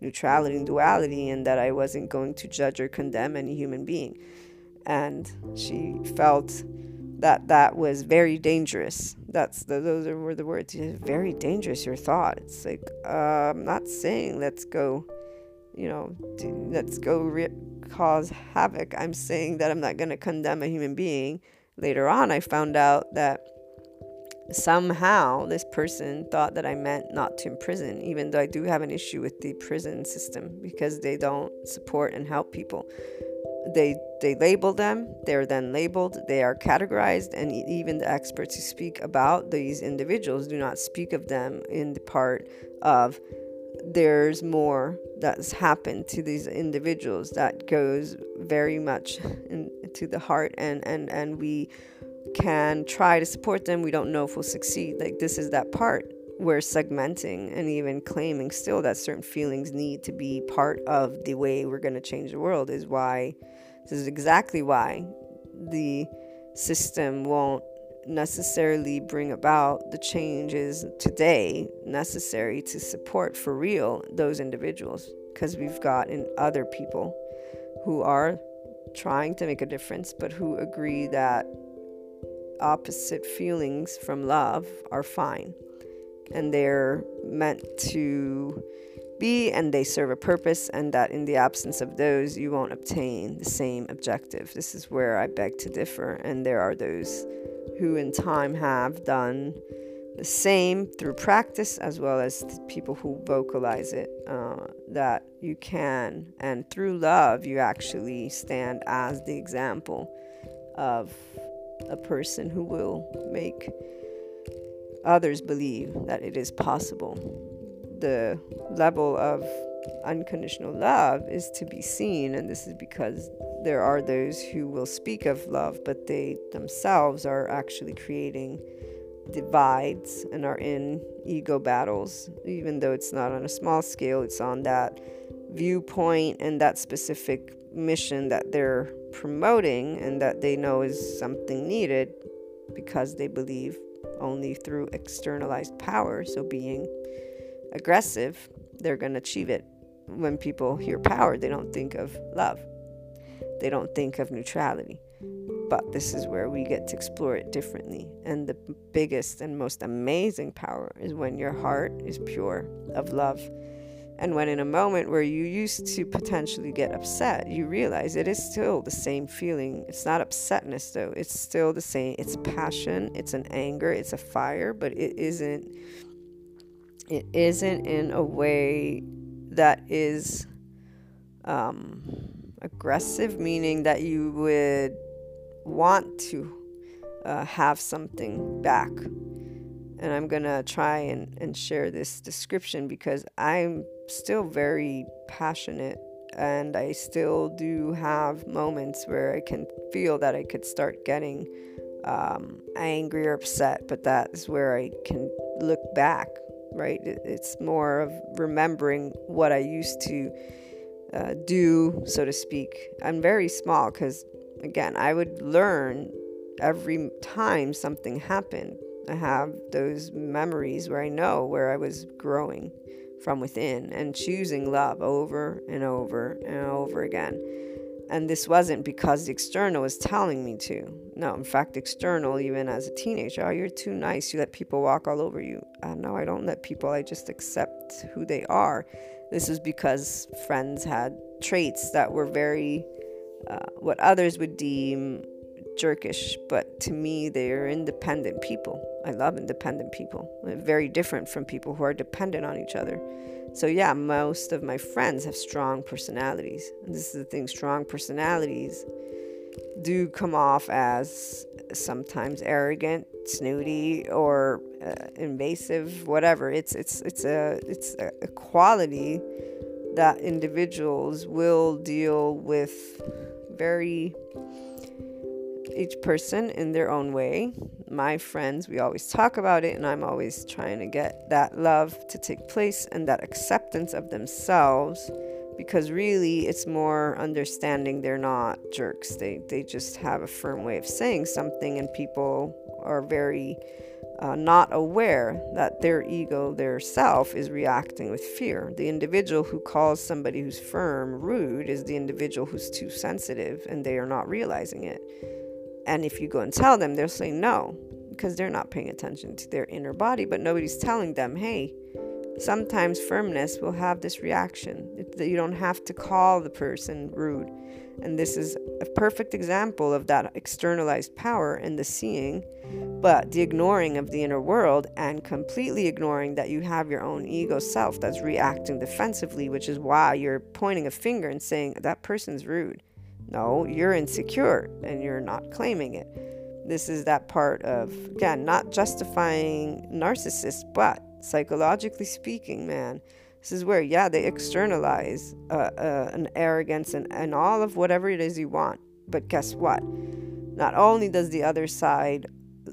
neutrality and duality and that I wasn't going to judge or condemn any human being. And she felt that that was very dangerous. That's the, those are, were the words. Very dangerous. Your thought. It's like uh, I'm not saying let's go, you know, let's go cause havoc. I'm saying that I'm not going to condemn a human being. Later on, I found out that somehow this person thought that I meant not to imprison, even though I do have an issue with the prison system because they don't support and help people. They they label them, they're then labeled, they are categorized, and even the experts who speak about these individuals do not speak of them in the part of there's more that's happened to these individuals that goes very much into the heart and and and we can try to support them. We don't know if we'll succeed. Like, this is that part where segmenting and even claiming still that certain feelings need to be part of the way we're going to change the world is why this is exactly why the system won't necessarily bring about the changes today necessary to support for real those individuals because we've got in other people who are trying to make a difference but who agree that opposite feelings from love are fine and they're meant to be and they serve a purpose, and that in the absence of those, you won't obtain the same objective. This is where I beg to differ, and there are those who in time have done the same through practice as well as people who vocalize it uh, that you can and through love you actually stand as the example of a person who will make others believe that it is possible. The level of unconditional love is to be seen, and this is because there are those who will speak of love, but they themselves are actually creating divides and are in ego battles, even though it's not on a small scale, it's on that viewpoint and that specific mission that they're promoting and that they know is something needed because they believe only through externalized power, so being aggressive, they're going to achieve it. When people hear power, they don't think of love, they don't think of neutrality. But this is where we get to explore it differently. And the biggest and most amazing power is when your heart is pure of love and when in a moment where you used to potentially get upset, you realize it is still the same feeling. It's not upsetness though. It's still the same. It's passion, it's an anger, it's a fire, but it isn't it isn't in a way that is um, aggressive, meaning that you would want to uh, have something back. And I'm gonna try and, and share this description because I'm still very passionate and I still do have moments where I can feel that I could start getting um, angry or upset, but that is where I can look back, right? It's more of remembering what I used to uh, do, so to speak. I'm very small because, again, I would learn every time something happened. I have those memories where I know where I was growing from within and choosing love over and over and over again. And this wasn't because the external was telling me to. No, in fact, external, even as a teenager, oh, you're too nice. You let people walk all over you. Uh, no, I don't let people. I just accept who they are. This is because friends had traits that were very, uh, what others would deem jerkish, but to me, they are independent people. I love independent people. Very different from people who are dependent on each other. So, yeah, most of my friends have strong personalities. And this is the thing strong personalities do come off as sometimes arrogant, snooty, or uh, invasive, whatever. It's, it's, it's, a, it's a quality that individuals will deal with very each person in their own way. My friends, we always talk about it, and I'm always trying to get that love to take place and that acceptance of themselves because really it's more understanding they're not jerks. They, they just have a firm way of saying something, and people are very uh, not aware that their ego, their self, is reacting with fear. The individual who calls somebody who's firm rude is the individual who's too sensitive and they are not realizing it. And if you go and tell them, they'll say no because they're not paying attention to their inner body, but nobody's telling them, hey, sometimes firmness will have this reaction. You don't have to call the person rude. And this is a perfect example of that externalized power and the seeing, but the ignoring of the inner world and completely ignoring that you have your own ego self that's reacting defensively, which is why you're pointing a finger and saying, that person's rude. No, you're insecure and you're not claiming it. This is that part of, again, not justifying narcissists, but psychologically speaking, man, this is where, yeah, they externalize uh, uh, an arrogance and, and all of whatever it is you want. But guess what? Not only does the other side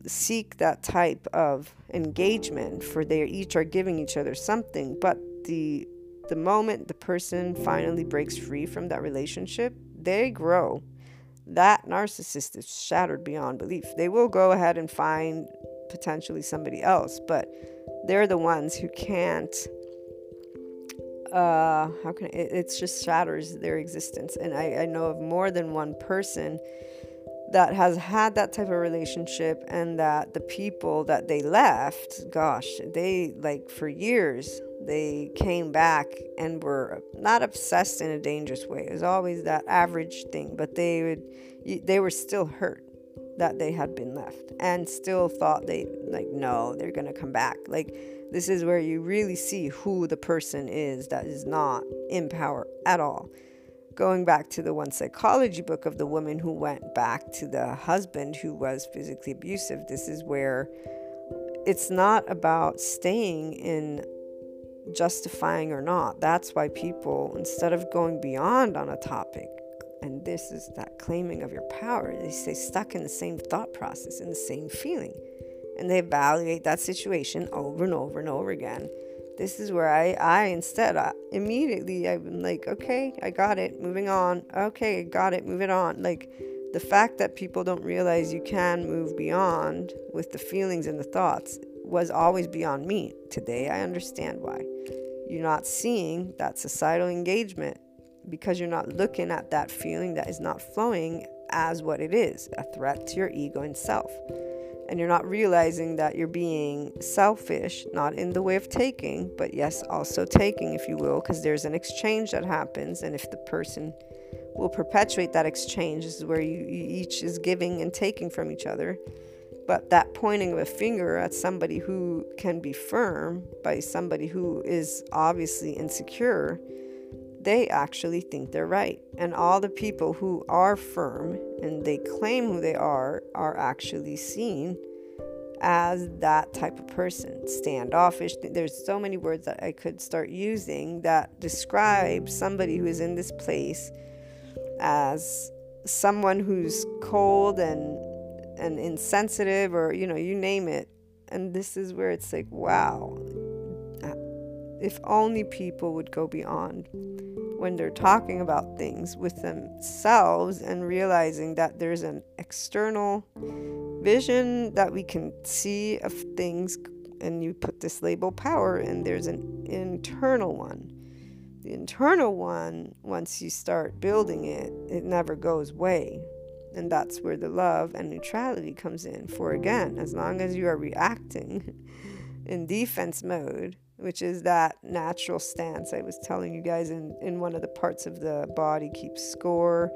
seek that type of engagement, for they each are giving each other something, but the the moment the person finally breaks free from that relationship, they grow. That narcissist is shattered beyond belief. They will go ahead and find potentially somebody else, but they're the ones who can't uh, how can it, it just shatters their existence. And I, I know of more than one person that has had that type of relationship and that the people that they left, gosh, they like for years they came back and were not obsessed in a dangerous way. It was always that average thing, but they would they were still hurt that they had been left and still thought they like no, they're going to come back. Like this is where you really see who the person is that is not in power at all. Going back to the one psychology book of the woman who went back to the husband who was physically abusive, this is where it's not about staying in justifying or not. That's why people, instead of going beyond on a topic, and this is that claiming of your power, they stay stuck in the same thought process, in the same feeling and they evaluate that situation over and over and over again. This is where I, I instead, I, immediately, I'm like, okay, I got it, moving on. Okay, got it, moving on. Like, the fact that people don't realize you can move beyond with the feelings and the thoughts was always beyond me. Today, I understand why. You're not seeing that societal engagement because you're not looking at that feeling that is not flowing as what it is a threat to your ego and self and you're not realizing that you're being selfish, not in the way of taking, but yes, also taking, if you will, because there's an exchange that happens, and if the person will perpetuate that exchange, this is where you, you each is giving and taking from each other. But that pointing of a finger at somebody who can be firm by somebody who is obviously insecure they actually think they're right. And all the people who are firm and they claim who they are are actually seen as that type of person. Standoffish. There's so many words that I could start using that describe somebody who is in this place as someone who's cold and and insensitive or you know you name it. And this is where it's like wow. If only people would go beyond when they're talking about things with themselves and realizing that there's an external vision that we can see of things and you put this label power and there's an internal one. The internal one once you start building it it never goes away. And that's where the love and neutrality comes in. For again as long as you are reacting in defense mode which is that natural stance I was telling you guys in, in one of the parts of the body keeps score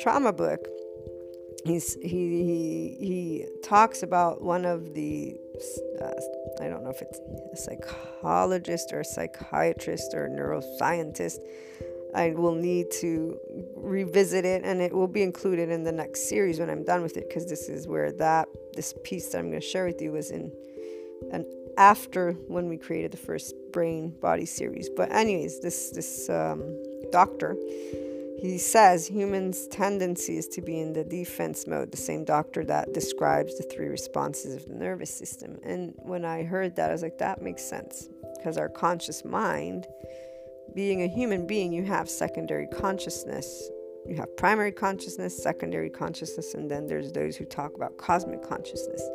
trauma book. He's, he, he, he talks about one of the, uh, I don't know if it's a psychologist or a psychiatrist or a neuroscientist. I will need to revisit it and it will be included in the next series when I'm done with it because this is where that, this piece that I'm going to share with you was in an after when we created the first brain body series. But anyways, this this um, doctor he says humans' tendency is to be in the defense mode, the same doctor that describes the three responses of the nervous system. And when I heard that, I was like, that makes sense. Because our conscious mind, being a human being, you have secondary consciousness. You have primary consciousness, secondary consciousness, and then there's those who talk about cosmic consciousness.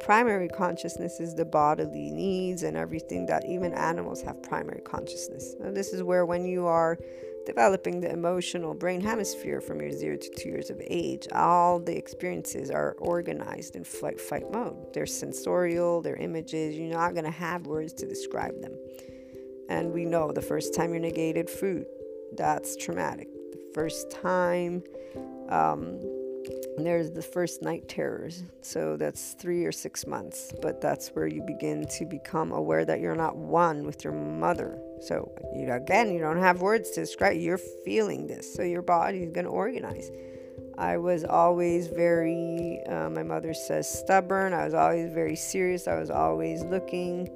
Primary consciousness is the bodily needs and everything that even animals have primary consciousness. This is where, when you are developing the emotional brain hemisphere from your zero to two years of age, all the experiences are organized in flight fight mode. They're sensorial, they're images. You're not going to have words to describe them. And we know the first time you're negated food, that's traumatic. The first time um, there's the first night terrors. So that's three or six months. But that's where you begin to become aware that you're not one with your mother. So you again, you don't have words to describe. You're feeling this, so your body is going to organize. I was always very, uh, my mother says, stubborn. I was always very serious. I was always looking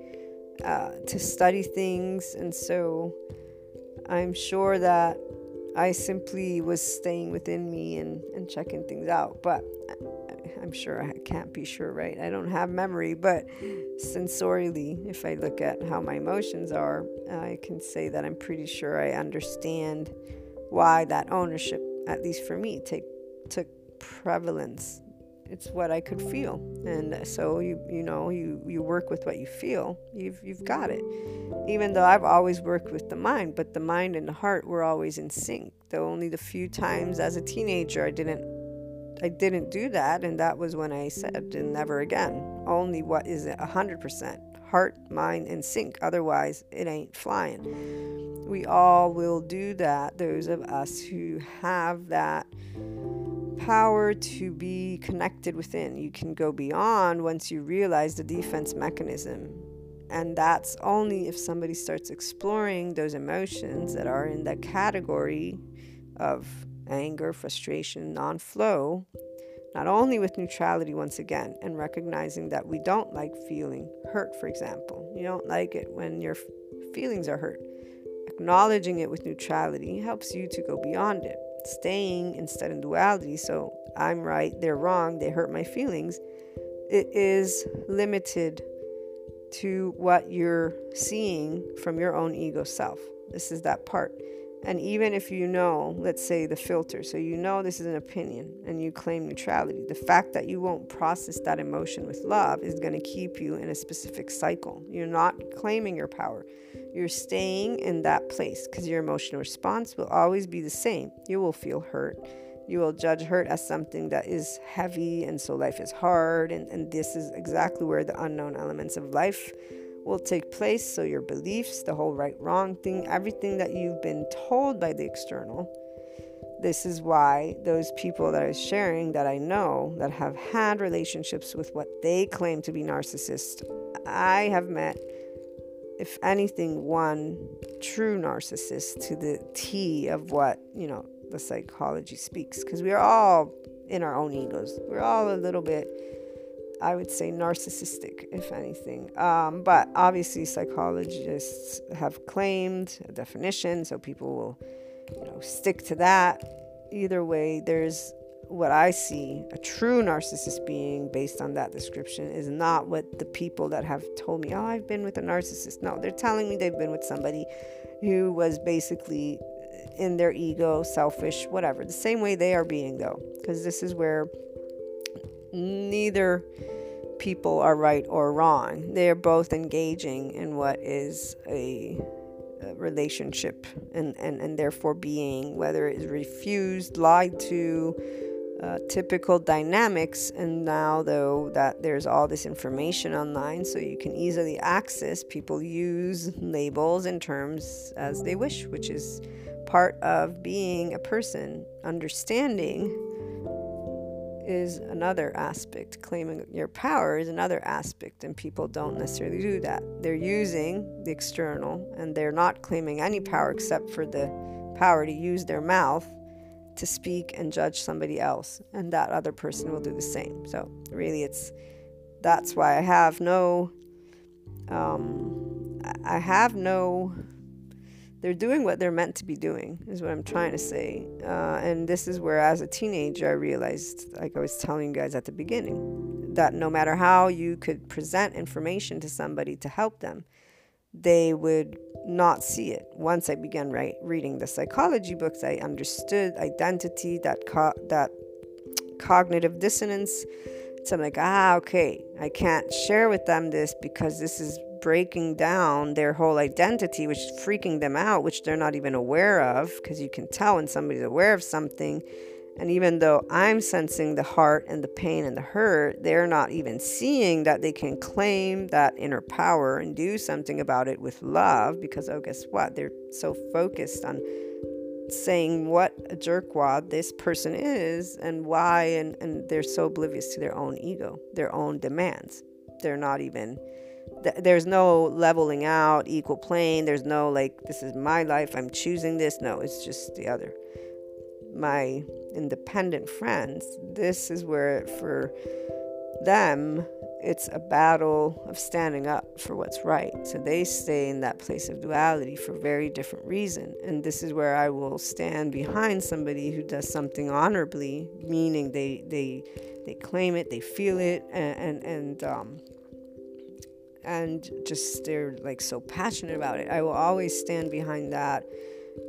uh, to study things. And so I'm sure that I simply was staying within me and, and checking things out. But I'm sure I can't be sure, right? I don't have memory, but sensorially, if I look at how my emotions are, I can say that I'm pretty sure I understand why that ownership, at least for me, take took prevalence it's what I could feel. And so you you know you you work with what you feel. You've you've got it. Even though I've always worked with the mind, but the mind and the heart were always in sync. Though only the few times as a teenager I didn't I didn't do that, and that was when I said and never again. Only what is it? hundred percent heart, mind, and sync. Otherwise, it ain't flying. We all will do that. Those of us who have that power to be connected within. You can go beyond once you realize the defense mechanism. And that's only if somebody starts exploring those emotions that are in that category of anger, frustration, non flow, not only with neutrality once again, and recognizing that we don't like feeling hurt, for example. You don't like it when your feelings are hurt. Acknowledging it with neutrality helps you to go beyond it staying instead in duality, so I'm right, they're wrong, they hurt my feelings, it is limited to what you're seeing from your own ego self. This is that part. And even if you know, let's say the filter, so you know this is an opinion and you claim neutrality, the fact that you won't process that emotion with love is going to keep you in a specific cycle. You're not claiming your power. You're staying in that place because your emotional response will always be the same. You will feel hurt. You will judge hurt as something that is heavy, and so life is hard. And, and this is exactly where the unknown elements of life will take place. So, your beliefs, the whole right wrong thing, everything that you've been told by the external. This is why those people that I was sharing that I know that have had relationships with what they claim to be narcissists, I have met, if anything, one true narcissist to the T of what, you know, the psychology speaks. Because we are all in our own egos. We're all a little bit I would say narcissistic, if anything. Um, but obviously, psychologists have claimed a definition, so people will, you know, stick to that. Either way, there's what I see a true narcissist being based on that description is not what the people that have told me, oh, I've been with a narcissist. No, they're telling me they've been with somebody who was basically in their ego, selfish, whatever. The same way they are being, though, because this is where neither people are right or wrong. They are both engaging in what is a, a relationship and, and, and therefore being, whether it is refused, lied to, uh, typical dynamics. And now, though, that there's all this information online, so you can easily access, people use labels and terms as they wish, which is part of being a person, understanding is another aspect. Claiming your power is another aspect, and people don't necessarily do that. They're using the external and they're not claiming any power except for the power to use their mouth to speak and judge somebody else, and that other person will do the same. So, really, it's that's why I have no, um, I have no they're doing what they're meant to be doing is what i'm trying to say. Uh, and this is where as a teenager i realized like i was telling you guys at the beginning that no matter how you could present information to somebody to help them they would not see it. Once i began right, reading the psychology books i understood identity that co- that cognitive dissonance. So i'm like ah okay i can't share with them this because this is breaking down their whole identity, which is freaking them out, which they're not even aware of, because you can tell when somebody's aware of something. And even though I'm sensing the heart and the pain and the hurt, they're not even seeing that they can claim that inner power and do something about it with love because, oh, guess what? They're so focused on saying what a jerkwad this person is and why, and, and they're so oblivious to their own ego, their own demands. They're not even th- there's no leveling out, equal plane. There's no like, this is my life, I'm choosing this. No, it's just the other. My independent friends, this is where for them, it's a battle of standing up for what's right. So they stay in that place of duality for very different reason. And this is where I will stand behind somebody who does something honorably, meaning they they they claim it, they feel it, and and, and um, and just they're like so passionate about it. I will always stand behind that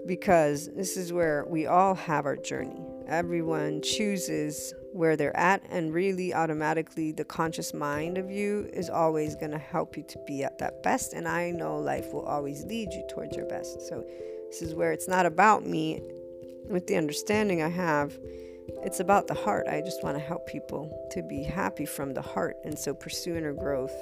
because this is where we all have our journey. Everyone chooses where they're at, and really automatically, the conscious mind of you is always going to help you to be at that best. And I know life will always lead you towards your best. So, this is where it's not about me with the understanding I have. It's about the heart. I just want to help people to be happy from the heart. And so, pursue inner growth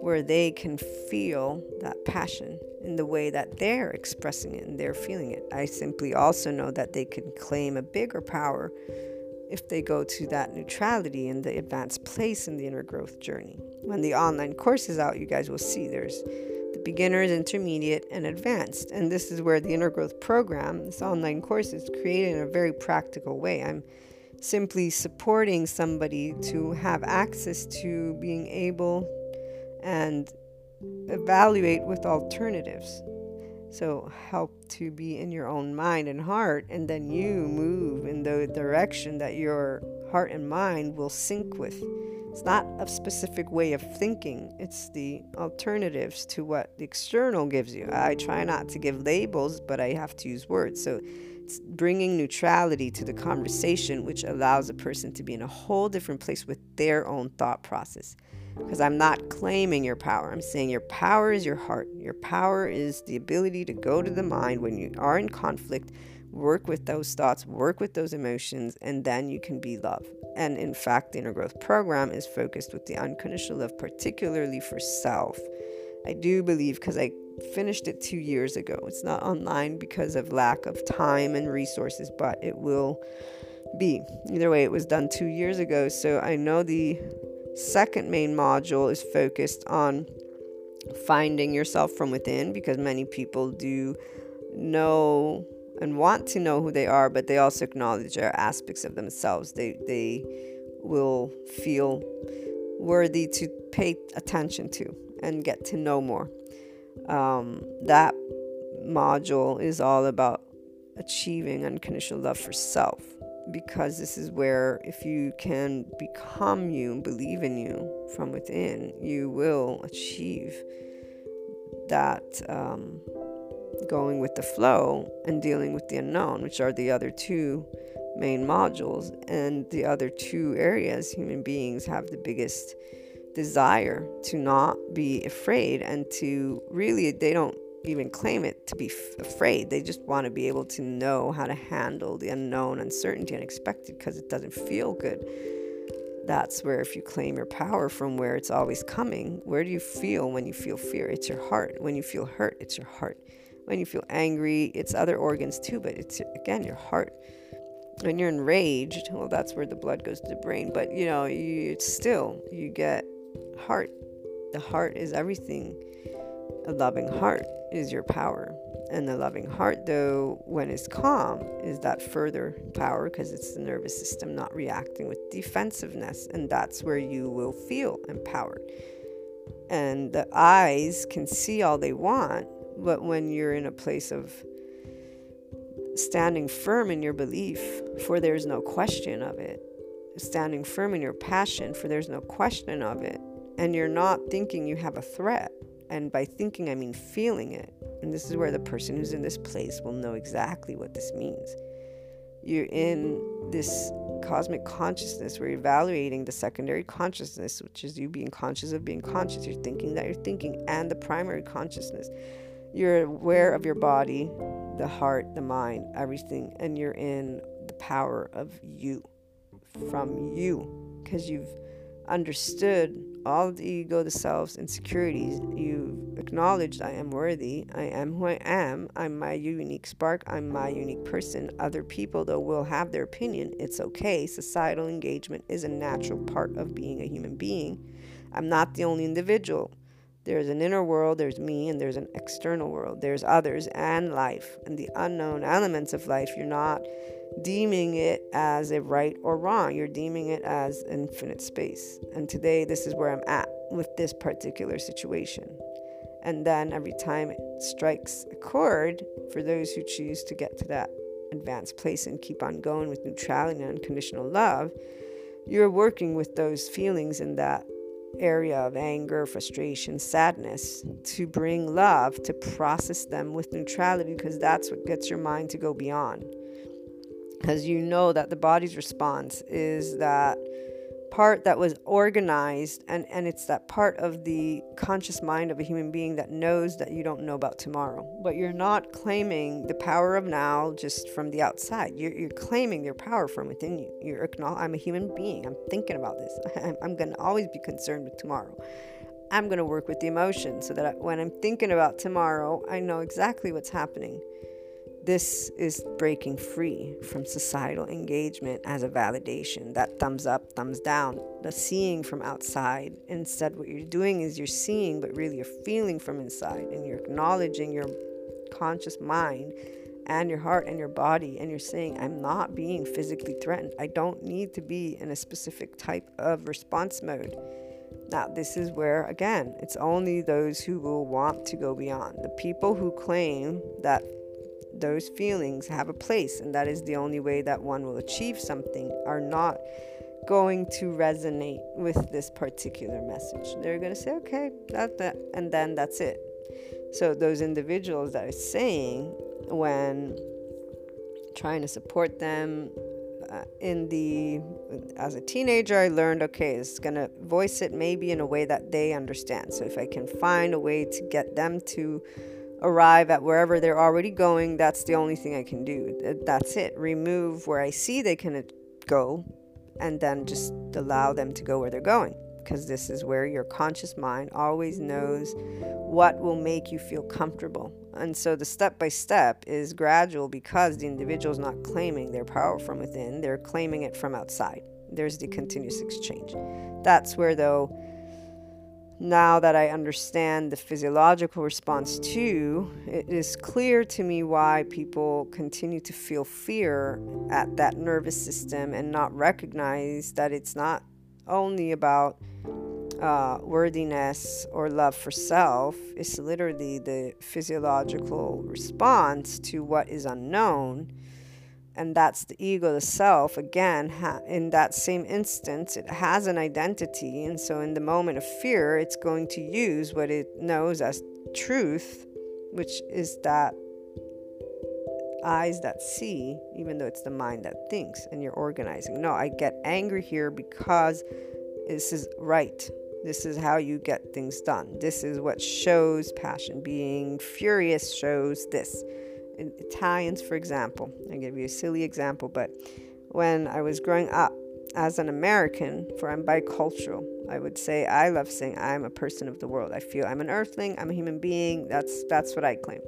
where they can feel that passion in the way that they're expressing it and they're feeling it. I simply also know that they can claim a bigger power if they go to that neutrality and the advanced place in the inner growth journey. When the online course is out, you guys will see there's the beginners, intermediate, and advanced. And this is where the inner growth program, this online course, is created in a very practical way. I'm simply supporting somebody to have access to being able and evaluate with alternatives. So, help to be in your own mind and heart, and then you move in the direction that your heart and mind will sync with. It's not a specific way of thinking, it's the alternatives to what the external gives you. I try not to give labels, but I have to use words. So, it's bringing neutrality to the conversation, which allows a person to be in a whole different place with their own thought process because I'm not claiming your power. I'm saying your power is your heart. Your power is the ability to go to the mind when you are in conflict, work with those thoughts, work with those emotions, and then you can be love. And in fact, the inner growth program is focused with the unconditional love, particularly for self. I do believe because I finished it two years ago. It's not online because of lack of time and resources, but it will be. Either way, it was done two years ago. So I know the second main module is focused on finding yourself from within because many people do know and want to know who they are, but they also acknowledge their aspects of themselves they they will feel worthy to pay attention to and get to know more. Um, that module is all about achieving unconditional love for self because this is where if you can become you believe in you from within you will achieve that um, going with the flow and dealing with the unknown which are the other two main modules. And the other two areas human beings have the biggest desire to not be afraid and to really they don't even claim it to be f- afraid. They just want to be able to know how to handle the unknown, uncertainty, unexpected because it doesn't feel good. That's where, if you claim your power from where it's always coming, where do you feel when you feel fear? It's your heart. When you feel hurt, it's your heart. When you feel angry, it's other organs too, but it's again your heart. When you're enraged, well, that's where the blood goes to the brain. But you know, you still you get heart. The heart is everything. A loving heart is your power. And the loving heart, though, when it's calm, is that further power because it's the nervous system not reacting with defensiveness. And that's where you will feel empowered. And the eyes can see all they want, but when you're in a place of standing firm in your belief, for there's no question of it. Standing firm in your passion, for there's no question of it. And you're not thinking you have a threat. And by thinking, I mean feeling it. And this is where the person who's in this place will know exactly what this means. You're in this cosmic consciousness where you're evaluating the secondary consciousness, which is you being conscious of being conscious. You're thinking that you're thinking, and the primary consciousness. You're aware of your body, the heart, the mind, everything, and you're in the power of you from you because you've understood all the ego, the self's insecurities. You've acknowledged I am worthy. I am who I am. I'm my unique spark. I'm my unique person. Other people, though, will have their opinion. It's okay. Societal engagement is a natural part of being a human being. I'm not the only individual. There's an inner world, there's me, and there's an external world. There's others and life and the unknown elements of life. You're not deeming it as a right or wrong, you're deeming it as infinite space. And today, this is where I'm at with this particular situation. And then every time it strikes a chord, for those who choose to get to that advanced place and keep on going with neutrality and unconditional love, you're working with those feelings in that area of anger, frustration, sadness, to bring love, to process them with neutrality, because that's what gets your mind to go beyond. Because you know that the body's response is that part that was organized and and it's that part of the conscious mind of a human being that knows that you don't know about tomorrow. But you're not claiming the power of now just from the outside. You're, you're claiming your power from within you. You're i'm a human being. I'm thinking about this. I'm, I'm going to always be concerned with tomorrow. I'm going to work with the emotion so that I, when i'm thinking about tomorrow i know exactly what's happening this is breaking free from societal engagement as a validation. That thumbs up, thumbs down, the seeing from outside. Instead, what you're doing is you're seeing, but really you're feeling from inside and you're acknowledging your conscious mind and your heart and your body and you're saying i'm not being physically threatened. I don't need to be in a specific type of response mode. Now this is where again it's only those who will want to go beyond. The people who claim that those feelings have a place, and that is the only way that one will achieve something, are not going to resonate with this particular message. They're going to say, okay, that, and then that's it. So, those individuals that are saying when trying to support them uh, in the as a teenager i learned okay it's going to voice it maybe in a way that they understand so if i can find a way to get them to arrive at wherever they're already going, that's the only thing I can do. That's it. Remove where I see they can uh, go and then just allow them to go where they're going. Because this is where your conscious mind always knows what will make you feel comfortable. And so the step by step is gradual because the individual is not claiming their power from within, they're claiming it from outside. There's the continuous exchange. That's where, though, now that I understand the physiological response to, it is clear to me why people continue to feel fear at that nervous system and not recognize that it's not only about uh, worthiness or love for self, it's literally the physiological response to what is unknown and that's the ego, the self. Again, ha- in that same instance, it has an identity, and so in the moment of fear, it's going to use what it knows as truth, which is that eyes that see, even though it's the mind that thinks, and you're organizing. No, I get angry here because this is right. This is how you get things done. This is what shows passion. Being furious shows this. Italians, for example, I give you a silly example, but when I was growing up as an American, for I'm bicultural, I would say I love saying I'm a person of the world. I feel I'm an earthling, I'm a human being. That's that's what I claim.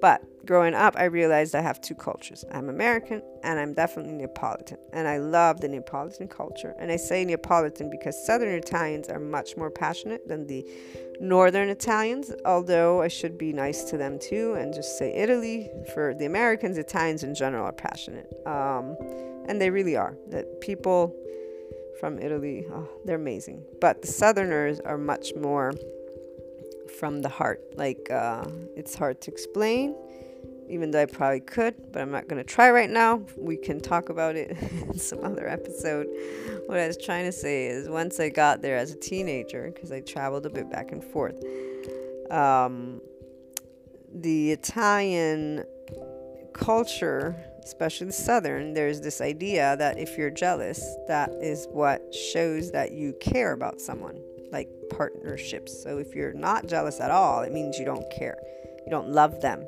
But growing up, I realized I have two cultures. I'm American and I'm definitely Neapolitan. And I love the Neapolitan culture. And I say Neapolitan because Southern Italians are much more passionate than the Northern Italians, although I should be nice to them too and just say Italy. For the Americans, Italians in general are passionate. Um, and they really are. That people from Italy, oh, they're amazing. But the Southerners are much more from the heart. Like uh, it's hard to explain, even though I probably could, but I'm not going to try right now. We can talk about it in some other episode. What I was trying to say is once I got there as a teenager, because I traveled a bit back and forth, um, the Italian culture, especially the Southern, there's this idea that if you're jealous, that is what shows that you care about someone, like partnerships. So if you're not jealous at all, it means you don't care, you don't love them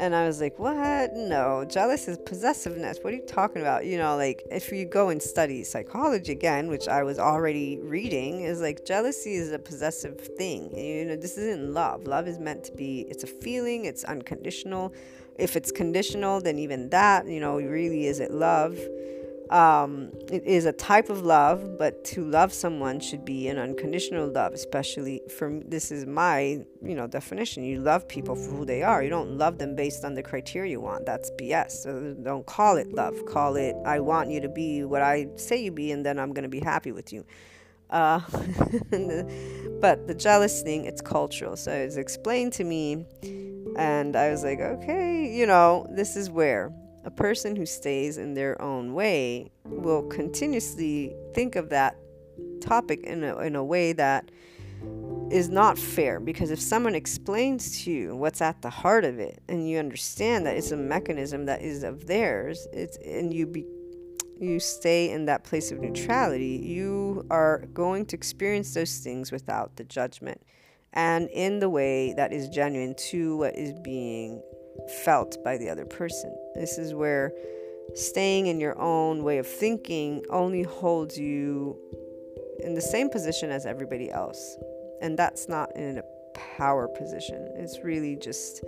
and I was like, what? No, jealous is possessiveness. What are you talking about? You know, like if you go and study psychology again, which I was already reading, is like jealousy is a possessive thing. You know, this isn't love. Love is meant to be, it's a feeling, it's unconditional. If it's conditional, then even that, you know, really is it love? Um, it is a type of love, but to love someone should be an unconditional love, especially for this is my you know definition. You love people for who they are. You don't love them based on the criteria you want. That's BS. So don't call it love. Call it I want you to be what I say you be, and then I'm gonna be happy with you. Uh, but the jealous thing, it's cultural. So it's explained to me, and I was like, okay, you know, this is where a person who stays in their own way will continuously think of that topic in a, in a way that is not fair because if someone explains to you what's at the heart of it and you understand that it's a mechanism that is of theirs it's and you be you stay in that place of neutrality you are going to experience those things without the judgment and in the way that is genuine to what is being felt by the other person. This is where staying in your own way of thinking only holds you in the same position as everybody else. And that's not in a power position. It's really just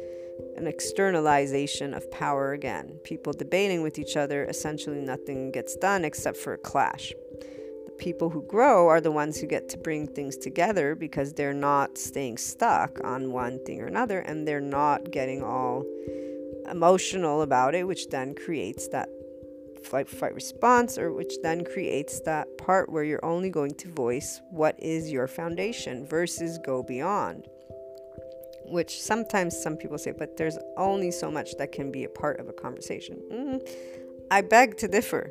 an externalization of power again. People debating with each other, essentially nothing gets done except for a clash people who grow are the ones who get to bring things together because they're not staying stuck on one thing or another and they're not getting all emotional about it, which then creates that flight fight response or which then creates that part where you're only going to voice what is your foundation versus go beyond. Which sometimes some people say but there's only so much that can be a part of a conversation. Mm, i beg to differ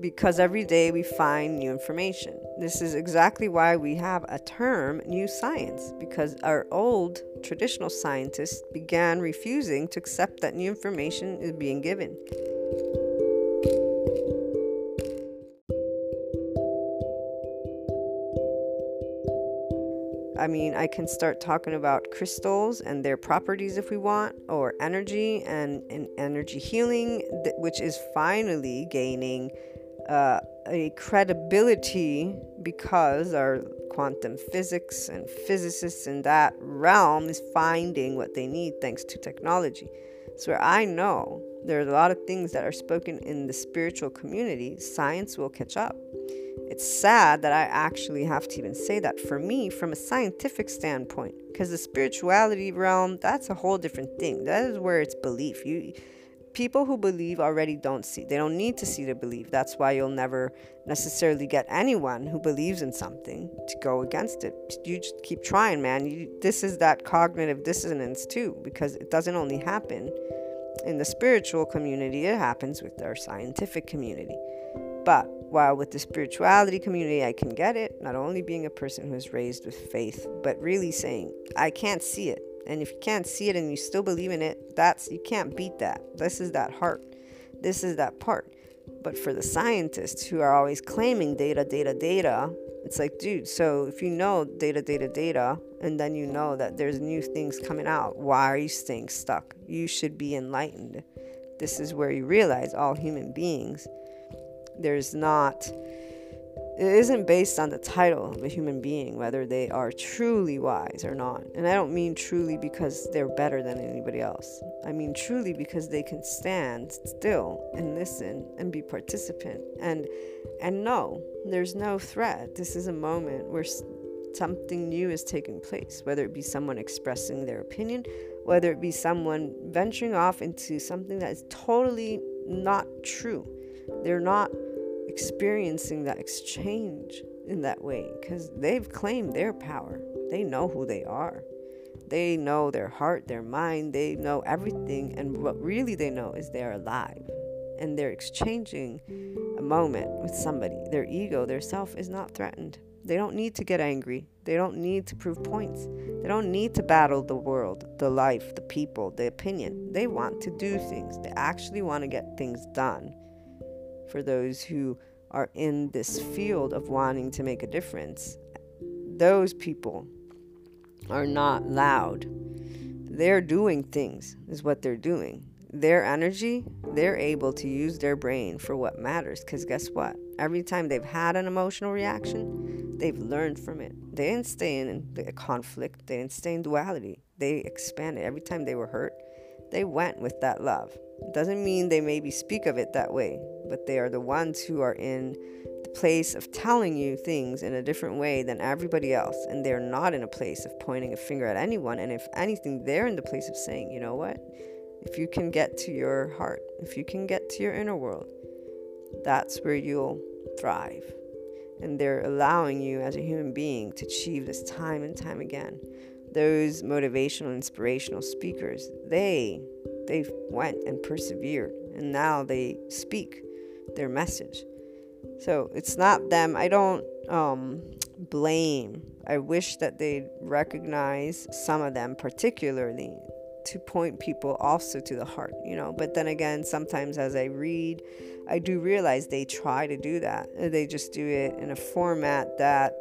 because every day we find new information. This is exactly why we have a term new science, because our old traditional scientists began refusing to accept that new information is being given. I mean, I can start talking about crystals and their properties if we want, or energy and, and energy healing, which is finally gaining uh, a credibility because our quantum physics and physicists in that realm is finding what they need thanks to technology. So I know there are a lot of things that are spoken in the spiritual community, science will catch up. It's sad that I actually have to even say that for me from a scientific standpoint because the spirituality realm that's a whole different thing. That is where it's belief. You people who believe already don't see. They don't need to see to believe. That's why you'll never necessarily get anyone who believes in something to go against it. You just keep trying, man. You, this is that cognitive dissonance too, because it doesn't only happen in the spiritual community, it happens with our scientific community. But while with the spirituality community, I can get it, not only being a person who is raised with faith, but really saying, I can't see it. And if you can't see it and you still believe in it, that's you can't beat that. This is that heart. This is that part. But for the scientists who are always claiming data, data, data, it's like, dude, so if you know data, data, data, and then you know that there's new things coming out, why are you staying stuck? You should be enlightened. This is where you realize all human beings, there's not it isn't based on the title of a human being, whether they are truly wise or not. And I don't mean truly because they're better than anybody else. I mean truly because they can stand still and listen and be participant and and know there's no threat. This is a moment where something new is taking place, whether it be someone expressing their opinion, whether it be someone venturing off into something that is totally not true. They're not experiencing that exchange in that way because they've claimed their power. They know who they are. They know their heart, their mind, they know everything. And what really they know is they're alive and they're exchanging a moment with somebody. Their ego, their self is not threatened. They don't need to get angry. They don't need to prove points. They don't need to battle the world, the life, the people, the opinion. They want to do things. They actually want to get things done. For those who are in this field of wanting to make a difference, those people are not loud. They're doing things, is what they're doing their energy, they're able to use their brain for what matters. Because guess what? Every time they've had an emotional reaction, they've learned from it. They didn't stay in the conflict, they didn't stay in duality. They expanded. Every time they were hurt, they went with that love. Doesn't mean they maybe speak of it that way, but they are the ones who are in the place of telling you things in a different way than everybody else. And they're not in a place of pointing a finger at anyone. And if anything, they're in the place of saying, you know what? if you can get to your heart, if you can get to your inner world, that's where you'll thrive. And they're allowing you as a human being to achieve this time and time again. Those motivational, inspirational speakers, they they went and persevered and now they speak their message. So it's not them. I don't um, blame. I wish that they'd recognize some of them, particularly to point people also to the heart, you know. But then again, sometimes as I read, I do realize they try to do that. They just do it in a format that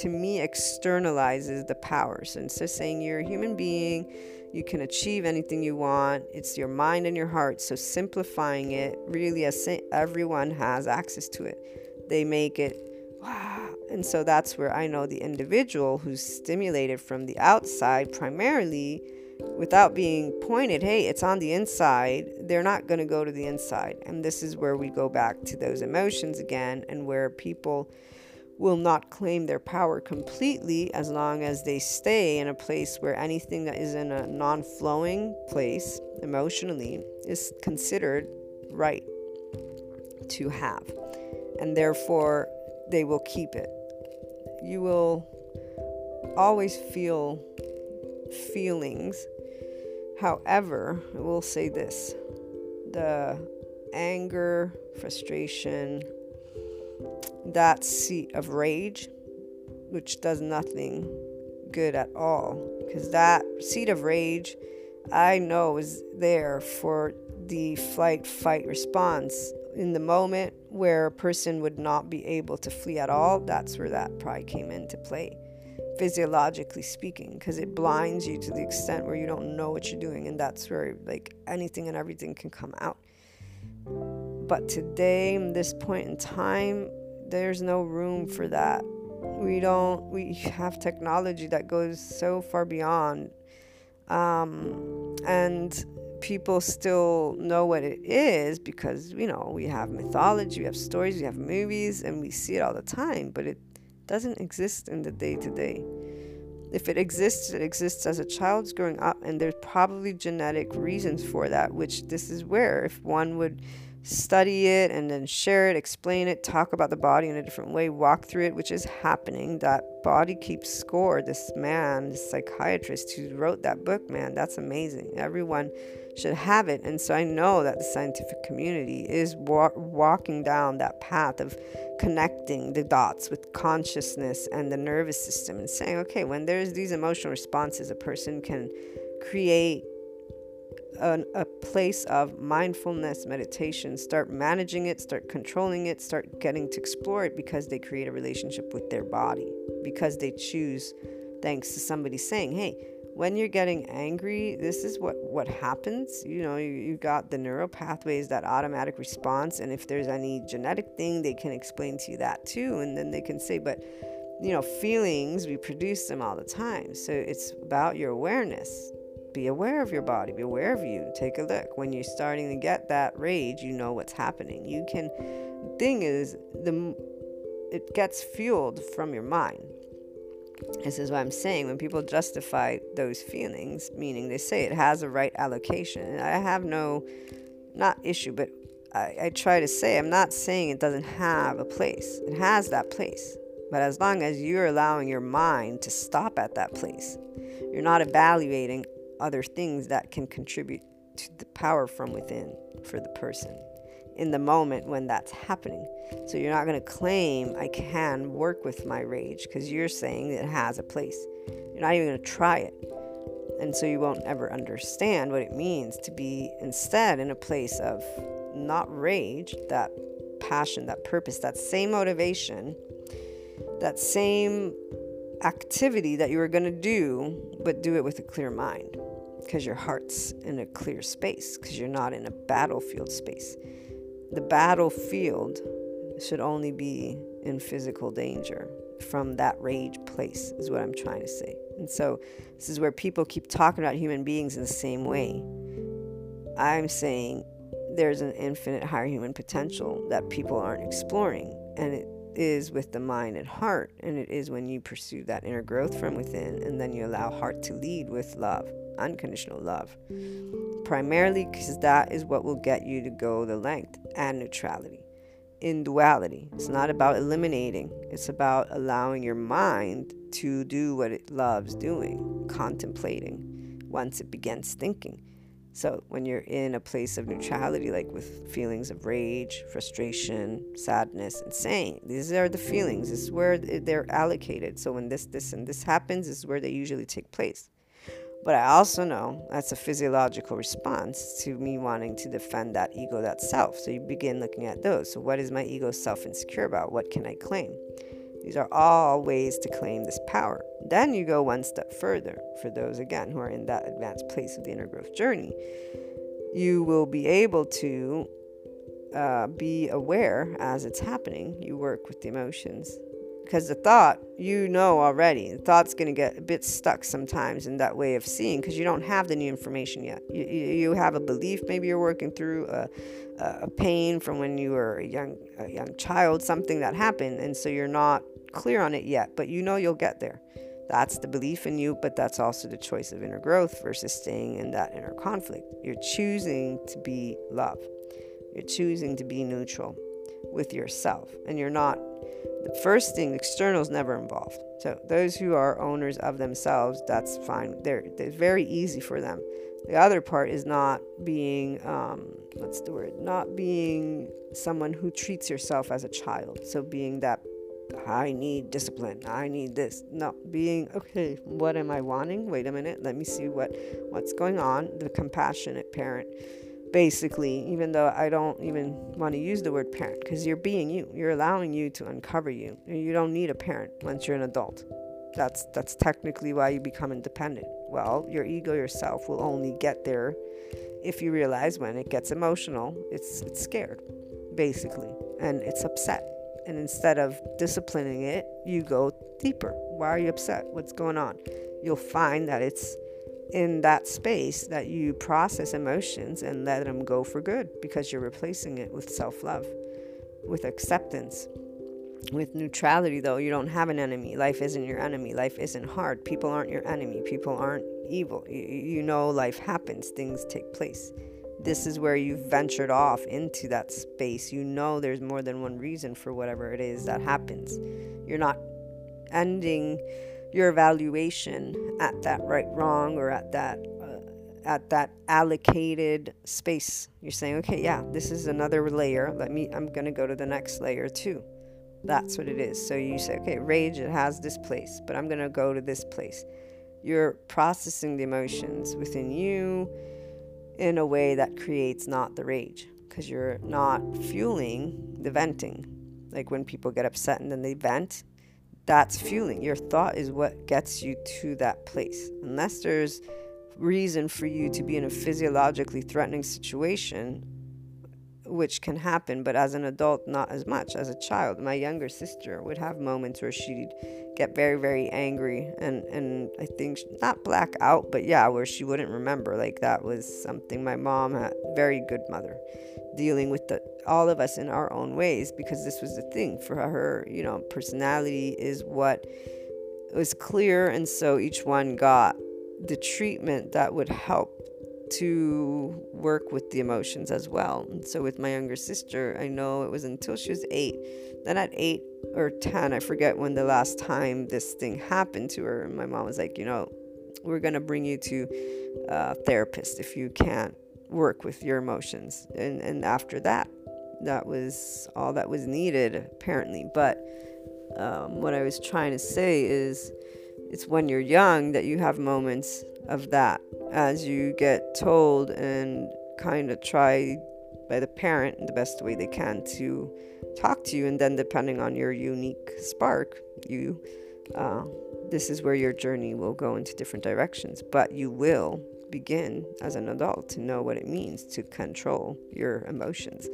to me externalizes the powers. So saying you're a human being, you can achieve anything you want. It's your mind and your heart. So simplifying it really everyone has access to it. They make it wow. And so that's where I know the individual who's stimulated from the outside primarily without being pointed, hey, it's on the inside, they're not going to go to the inside. And this is where we go back to those emotions again, and where people will not claim their power completely as long as they stay in a place where anything that is in a non flowing place emotionally is considered right to have. And therefore, they will keep it. You will always feel feelings. However, I will say this the anger, frustration, that seat of rage, which does nothing good at all, because that seat of rage I know is there for the flight fight response in the moment where a person would not be able to flee at all. That's where that pride came into play physiologically speaking because it blinds you to the extent where you don't know what you're doing and that's where like anything and everything can come out but today in this point in time there's no room for that we don't we have technology that goes so far beyond um, and people still know what it is because you know we have mythology we have stories we have movies and we see it all the time but it doesn't exist in the day to day. If it exists, it exists as a child's growing up, and there's probably genetic reasons for that, which this is where, if one would study it and then share it, explain it, talk about the body in a different way, walk through it, which is happening. That body keeps score. This man, this psychiatrist who wrote that book, man, that's amazing. Everyone should have it. And so I know that the scientific community is wa- walking down that path of connecting the dots with consciousness and the nervous system and saying, okay, when there's these emotional responses, a person can create a, a place of mindfulness meditation, start managing it, start controlling it, start getting to explore it because they create a relationship with their body, because they choose, thanks to somebody saying, hey, when you're getting angry, this is what, what happens. You know, you, you got the neural pathways, that automatic response. And if there's any genetic thing, they can explain to you that too. And then they can say, but, you know, feelings, we produce them all the time. So it's about your awareness. Be aware of your body, be aware of you. Take a look. When you're starting to get that rage, you know what's happening. You can, thing is, the it gets fueled from your mind this is what I'm saying. When people justify those feelings, meaning they say it has a right allocation, I have no, not issue, but I, I try to say, I'm not saying it doesn't have a place. It has that place. But as long as you're allowing your mind to stop at that place, you're not evaluating other things that can contribute to the power from within for the person in the moment when that's happening. So you're not going to claim I can work with my rage because you're saying it has a place. You're not even going to try it. And so you won't ever understand what it means to be instead in a place of not rage, that passion, that purpose, that same motivation, that same activity that you were going to do, but do it with a clear mind because your heart's in a clear space, because you're not in a battlefield space. The battlefield should only be in physical danger from that rage place, is what I'm trying to say. And so, this is where people keep talking about human beings in the same way. I'm saying there's an infinite higher human potential that people aren't exploring, and it is with the mind and heart, and it is when you pursue that inner growth from within, and then you allow heart to lead with love, unconditional love. Primarily because that is what will get you to go the length and neutrality in duality. It's not about eliminating, it's about allowing your mind to do what it loves doing, contemplating once it begins thinking. So, when you're in a place of neutrality, like with feelings of rage, frustration, sadness, and saying, these are the feelings, this is where they're allocated. So, when this, this, and this happens, this is where they usually take place. But I also know that's a physiological response to me wanting to defend that ego, that self. So you begin looking at those. So, what is my ego self insecure about? What can I claim? These are all ways to claim this power. Then you go one step further for those, again, who are in that advanced place of the inner growth journey. You will be able to uh, be aware as it's happening. You work with the emotions because the thought you know already the thought's going to get a bit stuck sometimes in that way of seeing because you don't have the new information yet. You, you have a belief maybe you're working through uh, a, a pain from when you were a young a young child something that happened and so you're not clear on it yet but you know you'll get there. That's the belief in you but that's also the choice of inner growth versus staying in that inner conflict. You're choosing to be love. You're choosing to be neutral with yourself and you're not the first thing, external is never involved. So those who are owners of themselves, that's fine. They're, they're very easy for them. The other part is not being, um, what's the word? Not being someone who treats yourself as a child. So being that I need discipline. I need this. No, being okay. What am I wanting? Wait a minute. Let me see what what's going on. The compassionate parent basically, even though I don't even want to use the word parent because you're being you. You're allowing you to uncover you. You don't need a parent once you're an adult. That's that's technically why you become independent. Well, your ego yourself will only get there if you realize when it gets emotional, it's it's scared basically and it's upset. And instead of disciplining it, you go deeper. Why are you upset? What's going on? You'll find that it's in that space that you process emotions and let them go for good because you're replacing it with self love, with acceptance. With neutrality, though, you don't have an enemy. Life isn't your enemy. Life isn't hard. People aren't your enemy. People aren't evil. You, you know, life happens, things take place. This is where you've ventured off into that space. You know, there's more than one reason for whatever it is that happens. You're not ending your evaluation at that right wrong or at that uh, at that allocated space. You're saying okay yeah this is another layer. Let me i'm going to go to the next layer too. That's what it is. So you say okay rage it has this place but i'm going to go to this place. You're processing the emotions within you in a way that creates not the rage because you're not fueling the venting. Like when people get upset and then they vent that's fueling. Your thought is what gets you to that place. Unless there's reason for you to be in a physiologically threatening situation, which can happen, but as an adult, not as much. As a child, my younger sister would have moments where she'd get very, very angry, and and I think not black out, but yeah, where she wouldn't remember. Like that was something my mom had. Very good mother, dealing with the all of us in our own ways, because this was the thing for her. You know, personality is what was clear, and so each one got the treatment that would help to work with the emotions as well. And so with my younger sister, I know it was until she was eight. Then at eight or 10, I forget when the last time this thing happened to her. My mom was like, you know, we're going to bring you to a therapist if you can't work with your emotions. And, and after that, that was all that was needed, apparently. But um, what I was trying to say is it's when you're young that you have moments of that as you get told and kind of try by the parent in the best way they can to talk to you. And then depending on your unique spark you uh, this is where your journey will go into different directions. But you will begin as an adult to know what it means to control your emotions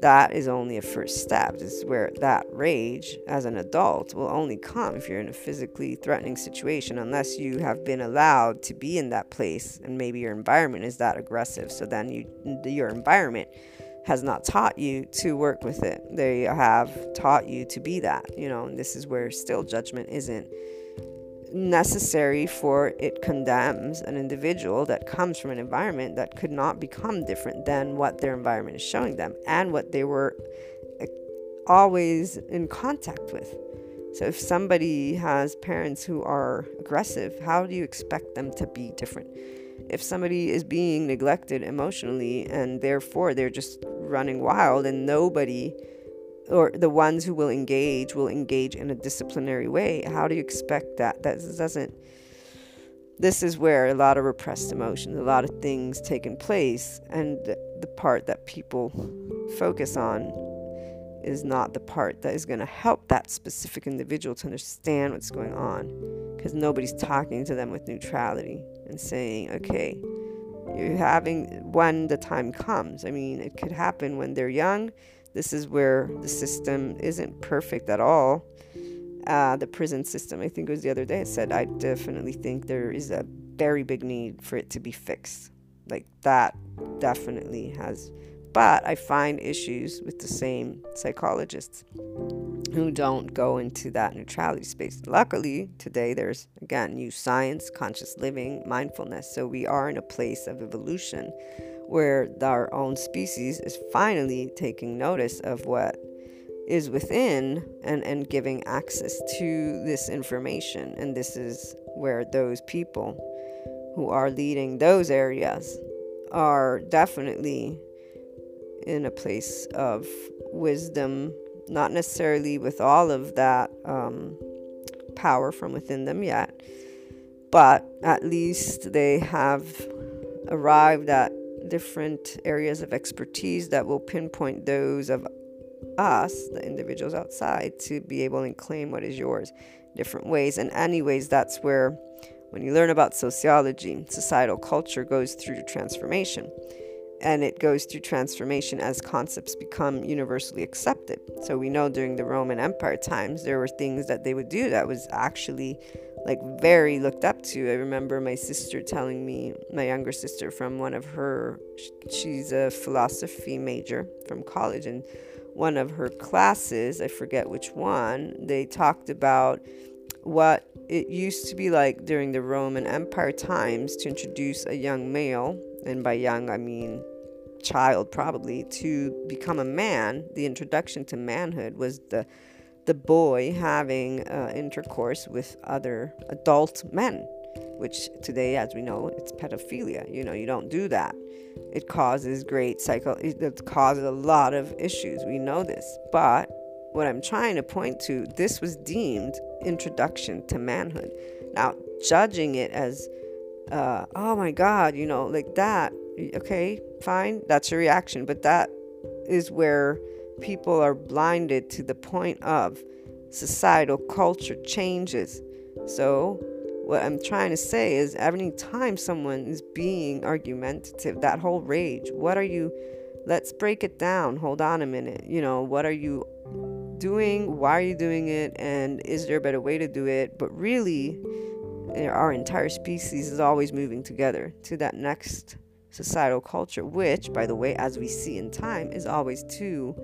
that is only a first step. This is where that rage as an adult will only come if you're in a physically threatening situation, unless you have been allowed to be in that place and maybe your environment is that aggressive. So then you, your environment has not taught you to work with it. They have taught you to be that, you know, and this is where still judgment isn't necessary for it condemns an individual that comes from an environment that could not become different than what their environment is showing them and what they were eh, always in contact with. So if somebody has parents who are aggressive, how do you expect them to be different? If somebody is being neglected emotionally and therefore they're just running wild and nobody or the ones who will engage will engage in a disciplinary way. How do you expect that? That doesn't this is where a lot of repressed emotions a lot of things taking place and the part that people focus on is not the part that is going to help that specific individual to understand what's going on because nobody's talking to them with neutrality and saying okay you're having when the time comes. I mean it could happen when they're young this is where the system isn't perfect at all. Uh, the prison system, I think it was the other day, it said, I definitely think there is a very big need for it to be fixed. Like that definitely has. But I find issues with the same psychologists who don't go into that neutrality space. Luckily, today there's again new science, conscious living, mindfulness. So we are in a place of evolution where our own species is finally taking notice of what is within and, and giving access to this information. And this is where those people who are leading those areas are definitely in a place of wisdom, not necessarily with all of that um, power from within them yet, but at least they have arrived at different areas of expertise that will pinpoint those of us, the individuals outside, to be able to claim what is yours different ways. And, anyways, that's where when you learn about sociology, societal culture goes through transformation. And it goes through transformation as concepts become universally accepted. So we know during the Roman Empire times, there were things that they would do that was actually like very looked up to. I remember my sister telling me, my younger sister from one of her, she's a philosophy major from college, and one of her classes, I forget which one, they talked about what it used to be like during the Roman Empire times to introduce a young male, and by young I mean child probably, to become a man. The introduction to manhood was the the boy having uh, intercourse with other adult men, which today, as we know, it's pedophilia. You know, you don't do that. It causes great psycho. It causes a lot of issues. We know this, but what I'm trying to point to, this was deemed introduction to manhood. Now, judging it as, uh, oh my God, you know, like that. Okay, fine, that's your reaction, but that is where people are blinded to the point of societal culture changes. So, what I'm trying to say is, every time someone is being argumentative, that whole rage, what are you? Let's break it down. Hold on a minute. You know, what are you doing? Why are you doing it? And is there a better way to do it? But really, eh, our entire species is always moving together to that next societal culture, which, by the way, as we see in time, is always to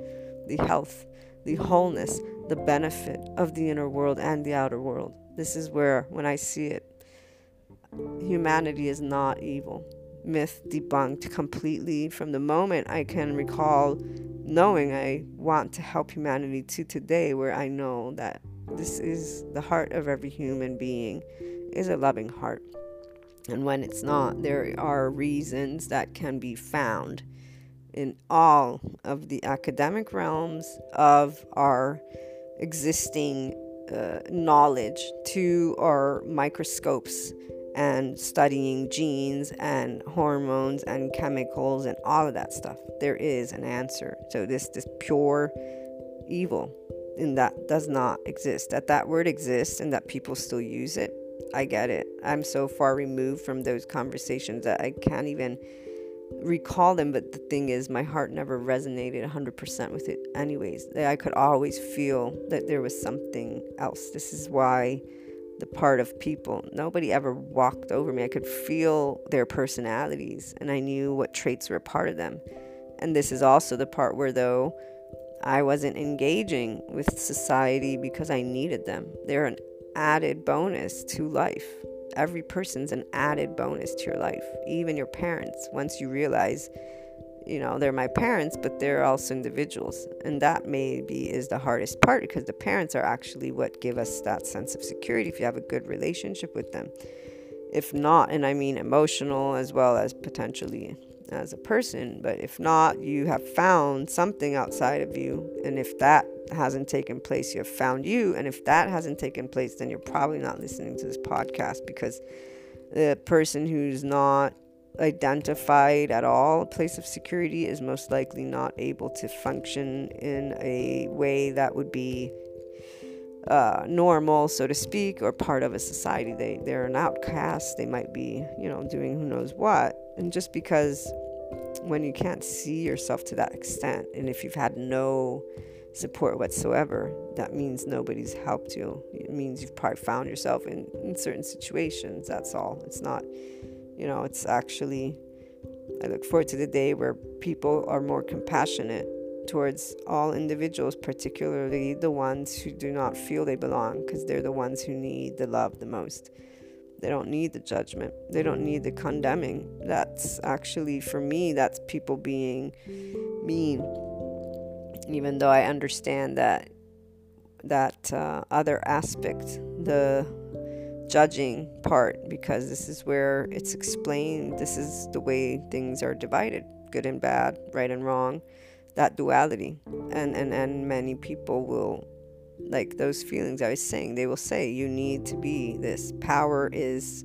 the health, the wholeness, the benefit of the inner world and the outer world. This is where, when I see it, humanity is not evil. myth debunked completely from the moment I can recall knowing I want to help humanity to today, where I know that this is the heart of every human being is a loving heart. And when it's not, there are reasons that can be found in all of the academic realms of our existing uh, knowledge to our microscopes and studying genes and hormones and chemicals and all of that stuff. There is an answer. So this this pure evil and that does not exist. That that word exists and that people still use it. I get it. I'm so far removed from those conversations that I can't even recall them, but the thing is, my heart never resonated 100% with it, anyways. I could always feel that there was something else. This is why the part of people, nobody ever walked over me. I could feel their personalities and I knew what traits were a part of them. And this is also the part where, though, I wasn't engaging with society because I needed them. They're an added bonus to life every person's an added bonus to your life, even your parents. Once you realize, you know, they're my parents, but they're also individuals. And that maybe is the hardest part because the parents are actually what give us that sense of security if you have a good relationship with them. If not, and I mean emotional as well as potentially as a person, but if not, you have found something outside of you. And if that hasn't taken place, you have found you. And if that hasn't taken place, then you're probably not listening to this podcast because the person who's not identified at all a place of security is most likely not able to function in a way that would be uh, normal, so to speak, or part of a society. They they're an outcast. They might be, you know, doing who knows what. And just because when you can't see yourself to that extent, and if you've had no support whatsoever, that means nobody's helped you. It means you've probably found yourself in, in certain situations. That's all. It's not, you know, it's actually. I look forward to the day where people are more compassionate towards all individuals, particularly the ones who do not feel they belong, because they're the ones who need the love the most. They don't need the judgment, they don't need the condemning. That's actually, for me, that's people being mean. Even though I understand that that uh, other aspect, the judging part, because this is where it's explained. This is the way things are divided good and bad, right and wrong that duality and and and many people will like those feelings i was saying they will say you need to be this. Power is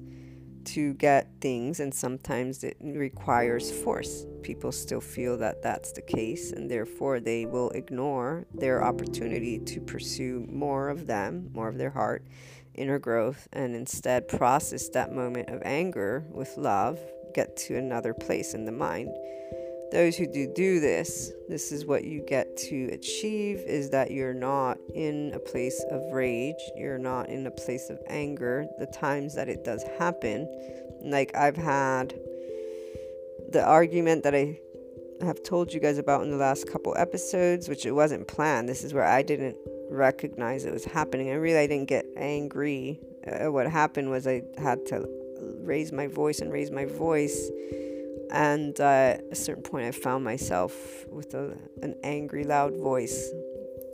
to get things and sometimes it requires force. People still feel that that's the case and therefore they will ignore their opportunity to pursue more of them more of their heart inner growth and instead process that moment of anger with love get to another place in the mind those who do do this this is what you get to achieve is that you're not in a place of rage you're not in a place of anger. The times that it does happen like i've had the argument that i have told you guys about in the last couple episodes which it wasn't planned. This is where i didn't recognize it was happening. I really i didn't get angry. Uh, what happened was i had to raise my voice and raise my voice and uh, at a certain point, I found myself with a, an angry, loud voice.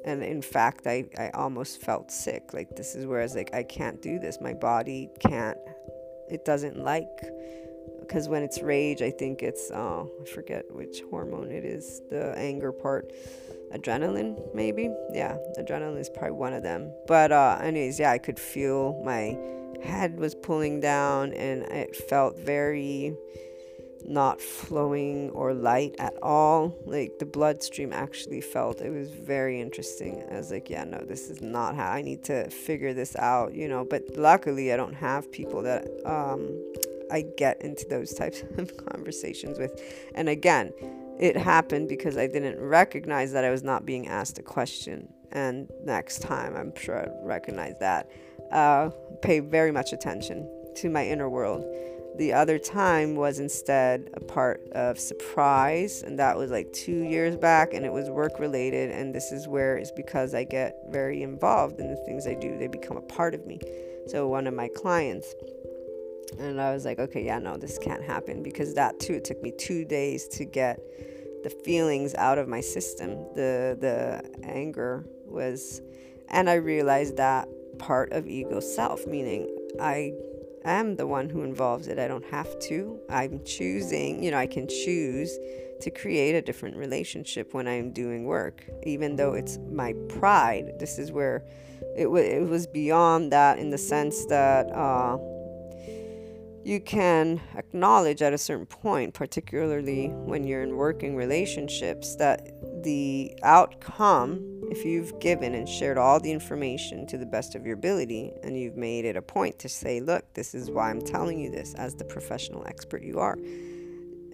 And in fact, I, I almost felt sick. Like, this is where I was like, I can't do this. My body can't, it doesn't like. Because when it's rage, I think it's, oh, I forget which hormone it is, the anger part. Adrenaline, maybe? Yeah, adrenaline is probably one of them. But, uh, anyways, yeah, I could feel my head was pulling down and it felt very not flowing or light at all. Like the bloodstream actually felt it was very interesting. I was like, yeah, no, this is not how I need to figure this out, you know. But luckily, I don't have people that um, I get into those types of conversations with. And again, it happened because I didn't recognize that I was not being asked a question. And next time, I'm sure I'd recognize that. Uh, pay very much attention to my inner world the other time was instead a part of surprise, and that was like two years back, and it was work related. And this is where it's because I get very involved in the things I do, they become a part of me. So, one of my clients And I was like, okay, yeah, no, this can't happen because that too, it took me two days to get the feelings out of my system. The the anger was, and I realized that part of ego self, meaning I am the one who involves it. I don't have to. I'm choosing, you know, I can choose to create a different relationship when I'm doing work, even though it's my pride. This is where it, w- it was beyond that in the sense that uh, you can acknowledge at a certain point, particularly when you're in working relationships, that the outcome if you've given and shared all the information to the best of your ability and you've made it a point to say, look, this is why I'm telling you this as the professional expert you are,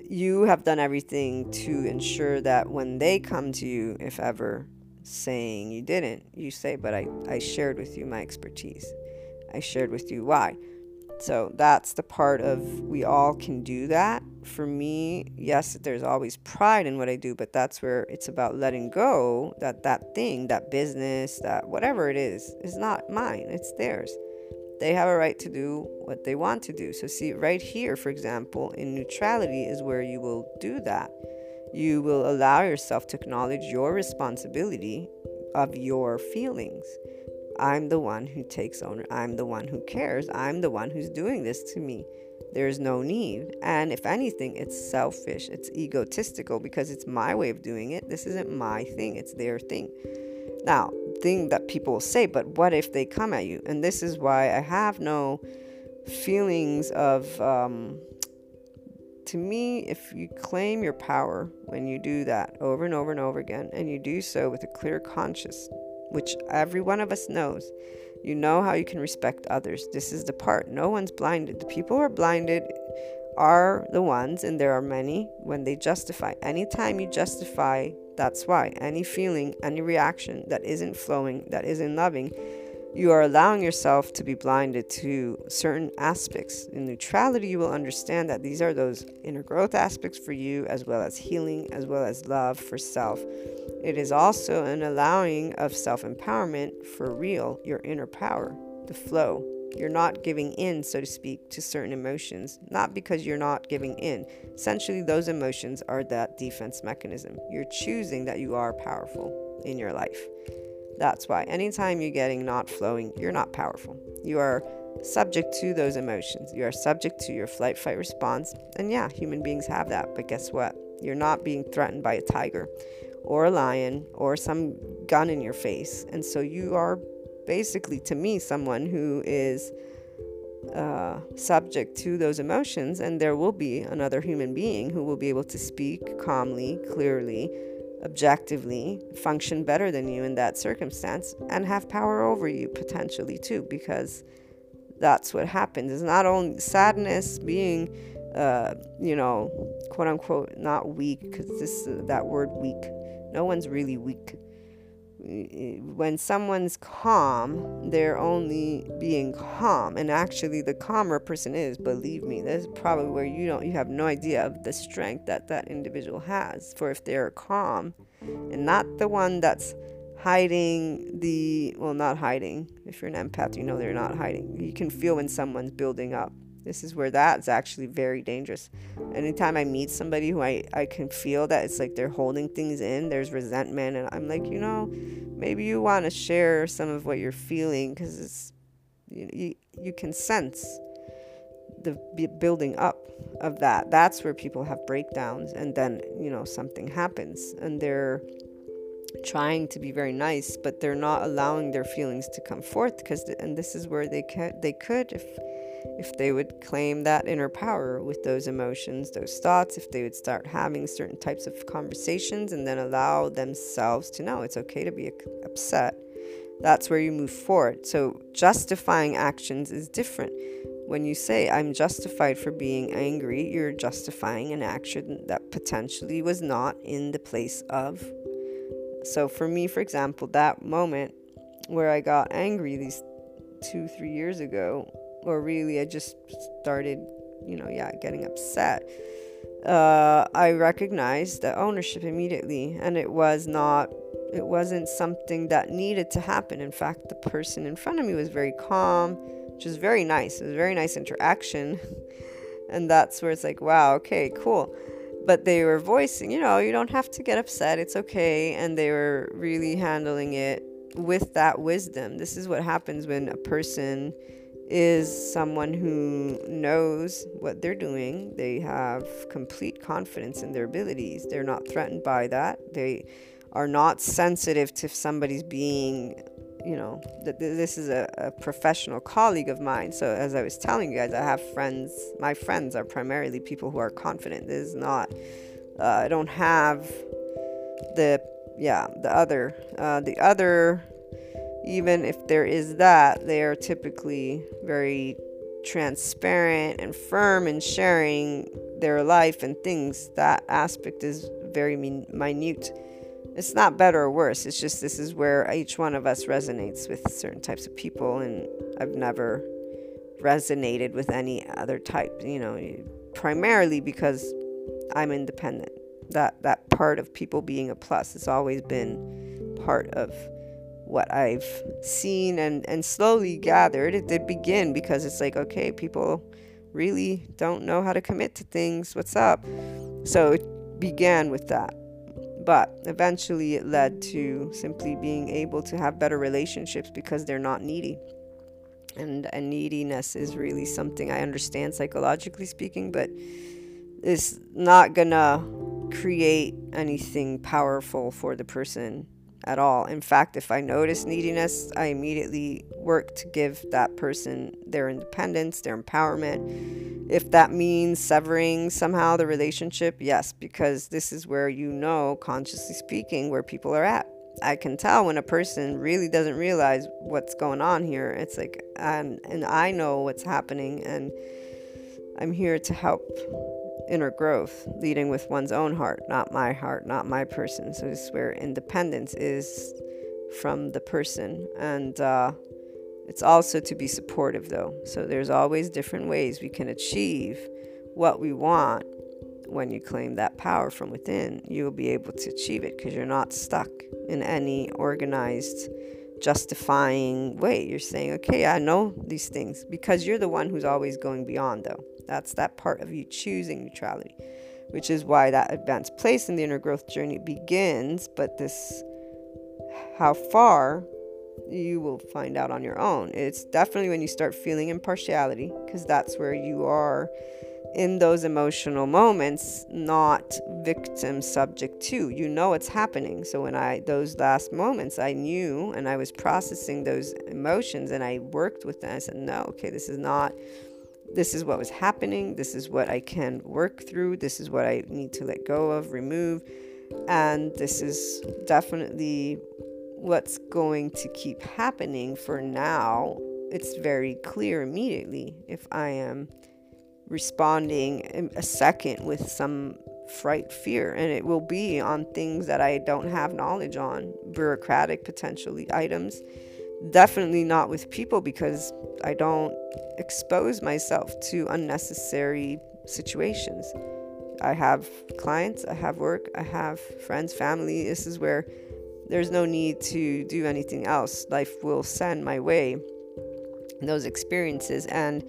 you have done everything to ensure that when they come to you, if ever saying you didn't, you say, but I, I shared with you my expertise. I shared with you why. So that's the part of we all can do that. For me, yes, there's always pride in what I do, but that's where it's about letting go that that thing, that business, that whatever it is, is not mine, it's theirs. They have a right to do what they want to do. So, see, right here, for example, in neutrality is where you will do that. You will allow yourself to acknowledge your responsibility of your feelings. I'm the one who takes owner. I'm the one who cares. I'm the one who's doing this to me. There's no need. And if anything, it's selfish. It's egotistical because it's my way of doing it. This isn't my thing, it's their thing. Now, thing that people say, but what if they come at you? And this is why I have no feelings of um, to me, if you claim your power when you do that over and over and over again, and you do so with a clear conscience, which every one of us knows. You know how you can respect others. This is the part. No one's blinded. The people who are blinded are the ones, and there are many, when they justify. Anytime you justify, that's why. Any feeling, any reaction that isn't flowing, that isn't loving, you are allowing yourself to be blinded to certain aspects. In neutrality, you will understand that these are those inner growth aspects for you, as well as healing, as well as love for self. It is also an allowing of self empowerment for real, your inner power, the flow. You're not giving in, so to speak, to certain emotions, not because you're not giving in. Essentially, those emotions are that defense mechanism. You're choosing that you are powerful in your life. That's why anytime you're getting not flowing, you're not powerful. You are subject to those emotions. You are subject to your flight fight response. And yeah, human beings have that. But guess what? You're not being threatened by a tiger or a lion or some gun in your face. And so you are basically, to me, someone who is uh, subject to those emotions. And there will be another human being who will be able to speak calmly, clearly, objectively, function better than you in that circumstance, and have power over you potentially too, because that's what happens. It's not only sadness being uh, you know, quote unquote, not weak, because this that word weak no one's really weak. When someone's calm, they're only being calm. And actually, the calmer person is, believe me, that's probably where you don't, you have no idea of the strength that that individual has. For if they're calm and not the one that's hiding the, well, not hiding. If you're an empath, you know they're not hiding. You can feel when someone's building up this is where that's actually very dangerous. Anytime I meet somebody who I, I can feel that it's like they're holding things in, there's resentment, and I'm like, you know, maybe you want to share some of what you're feeling because it's you, you, you can sense the building up of that. That's where people have breakdowns, and then you know something happens, and they're trying to be very nice, but they're not allowing their feelings to come forth because, and this is where they can they could if if they would claim that inner power with those emotions, those thoughts, if they would start having certain types of conversations and then allow themselves to know it's okay to be upset, that's where you move forward. So, justifying actions is different. When you say, I'm justified for being angry, you're justifying an action that potentially was not in the place of. So, for me, for example, that moment where I got angry these two, three years ago, or really I just started, you know, yeah, getting upset. Uh, I recognized the ownership immediately, and it was not, it wasn't something that needed to happen. In fact, the person in front of me was very calm, which is very nice. It was a very nice interaction. and that's where it's like, wow, okay, cool. But they were voicing, you know, you don't have to get upset. It's okay. And they were really handling it with that wisdom. This is what happens when a person is someone who knows what they're doing. They have complete confidence in their abilities. They're not threatened by that. They are not sensitive to somebody's being, you know, this is a, a professional colleague of mine. So, as I was telling you guys, I have friends. My friends are primarily people who are confident. This is not, uh, I don't have the, yeah, the other, uh, the other even if there is that, they are typically very transparent and firm in sharing their life and things. That aspect is very minute. It's not better or worse. It's just this is where each one of us resonates with certain types of people, and I've never resonated with any other type. You know, primarily because I'm independent. That that part of people being a plus has always been part of what I've seen and, and slowly gathered. It did begin because it's like, okay, people really don't know how to commit to things. What's up? So it began with that. But eventually it led to simply being able to have better relationships because they're not needy. And, and neediness is really something I understand psychologically speaking, but it's not gonna create anything powerful for the person at all. In fact, if I notice neediness, I immediately work to give that person their independence, their empowerment. If that means severing somehow the relationship, yes, because this is where you know, consciously speaking, where people are at. I can tell when a person really doesn't realize what's going on here. It's like, and, and I know what's happening, and I'm here to help inner growth, leading with one's own heart, not my heart, not my person. So this is where independence is from the person. And uh, it's also to be supportive, though. So there's always different ways we can achieve what we want when you claim that power from within. You will be able to achieve it because you're not stuck in any organized justifying way. You're saying, okay, I know these things because you're the one who's always going beyond, though. That's that part of you choosing neutrality, which is why that advanced place in the inner growth journey begins. But this, how far, you will find out on your own. It's definitely when you start feeling impartiality, because that's where you are in those emotional moments not victim subject to you know it's happening so when i those last moments i knew and i was processing those emotions and i worked with them i said no okay this is not this is what was happening this is what i can work through this is what i need to let go of remove and this is definitely what's going to keep happening for now it's very clear immediately if i am responding a second with some fright, fear, and it will be on things that I don't have knowledge on, bureaucratic potentially items. Definitely not with people because I don't expose myself to unnecessary situations. I have clients, I have work, I have friends, family. This is where there's no need to do anything else. Life will send my way those experiences and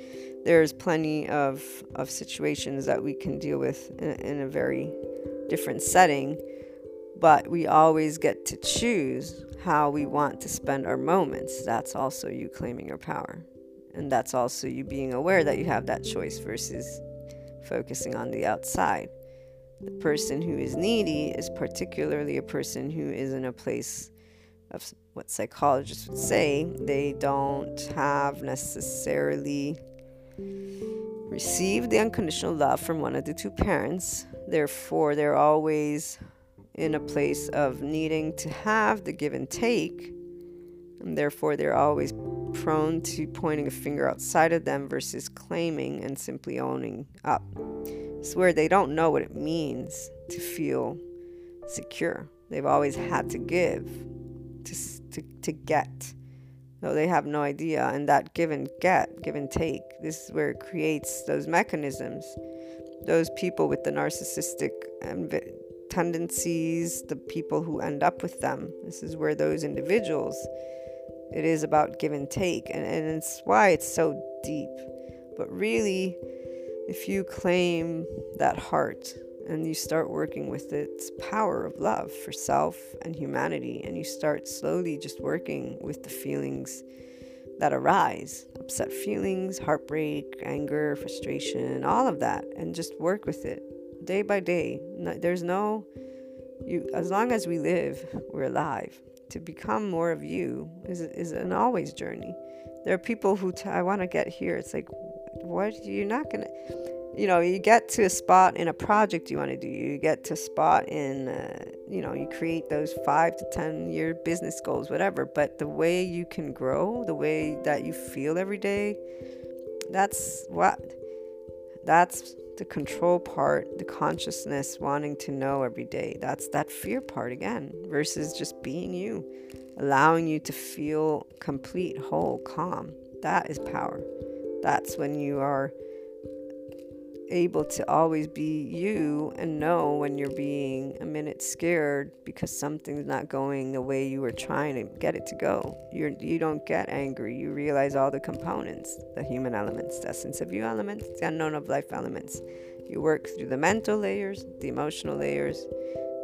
there's plenty of, of situations that we can deal with in, in a very different setting, but we always get to choose how we want to spend our moments. That's also you claiming your power. And that's also you being aware that you have that choice versus focusing on the outside. The person who is needy is particularly a person who is in a place of what psychologists would say they don't have necessarily receive the unconditional love from one of the two parents. Therefore, they're always in a place of needing to have the give and take. And therefore, they're always prone to pointing a finger outside of them versus claiming and simply owning up. It's where they don't know what it means to feel secure. They've always had to give to, to, to get. No, they have no idea. And that give and get, give and take, this is where it creates those mechanisms. Those people with the narcissistic tendencies, the people who end up with them. This is where those individuals It is about give and take, and, and it's why it's so deep. But really, if you claim that heart and you start working with its power of love for self and humanity, and you start slowly just working with the feelings that arise upset feelings, heartbreak, anger, frustration, all of that, and just work with it day by day. there's no, you, as long as we live, we're alive. To become more of you is, is an always journey. There are people who t- I want to get here. It's like, what? You're not going to you know, you get to a spot in a project you want to do. You get to a spot in, uh, you know, you create those five to 10 year business goals, whatever. But the way you can grow, the way that you feel every day, that's what, that's the control part, the consciousness wanting to know every day. That's that fear part again, versus just being you, allowing you to feel complete, whole, calm. That is power. That's when you are able to always be you and know when you're being a minute scared because something's not going the way you were trying to get it to go. You're, you don't get angry. You realize all the components the human elements, the essence of you elements, the unknown of life elements. You work through the mental layers, the emotional layers.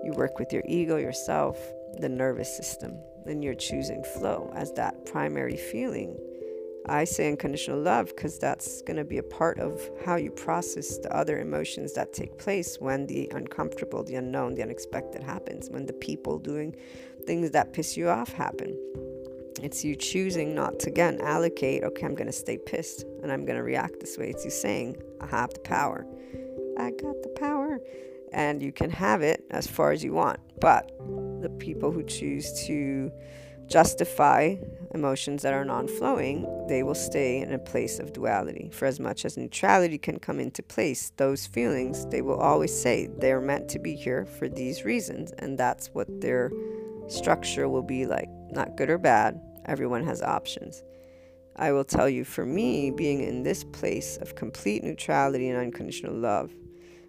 You work with your ego, yourself, the nervous system. Then you're choosing flow as that primary feeling I say unconditional love because that's going to be a part of how you process the other emotions that take place when the uncomfortable, the unknown, the unexpected happens, when the people doing things that piss you off happen. It's you choosing not to again allocate, okay, I'm going to stay pissed and I'm going to react this way. It's you saying, I have the power. I got the power. And you can have it as far as you want. But the people who choose to justify emotions that are non flowing, they will stay in a place of duality. For as much as neutrality can come into place, those feelings, they will always say they're meant to be here for these reasons, and that's what their structure will be like. Not good or bad, everyone has options. I will tell you, for me, being in this place of complete neutrality and unconditional love,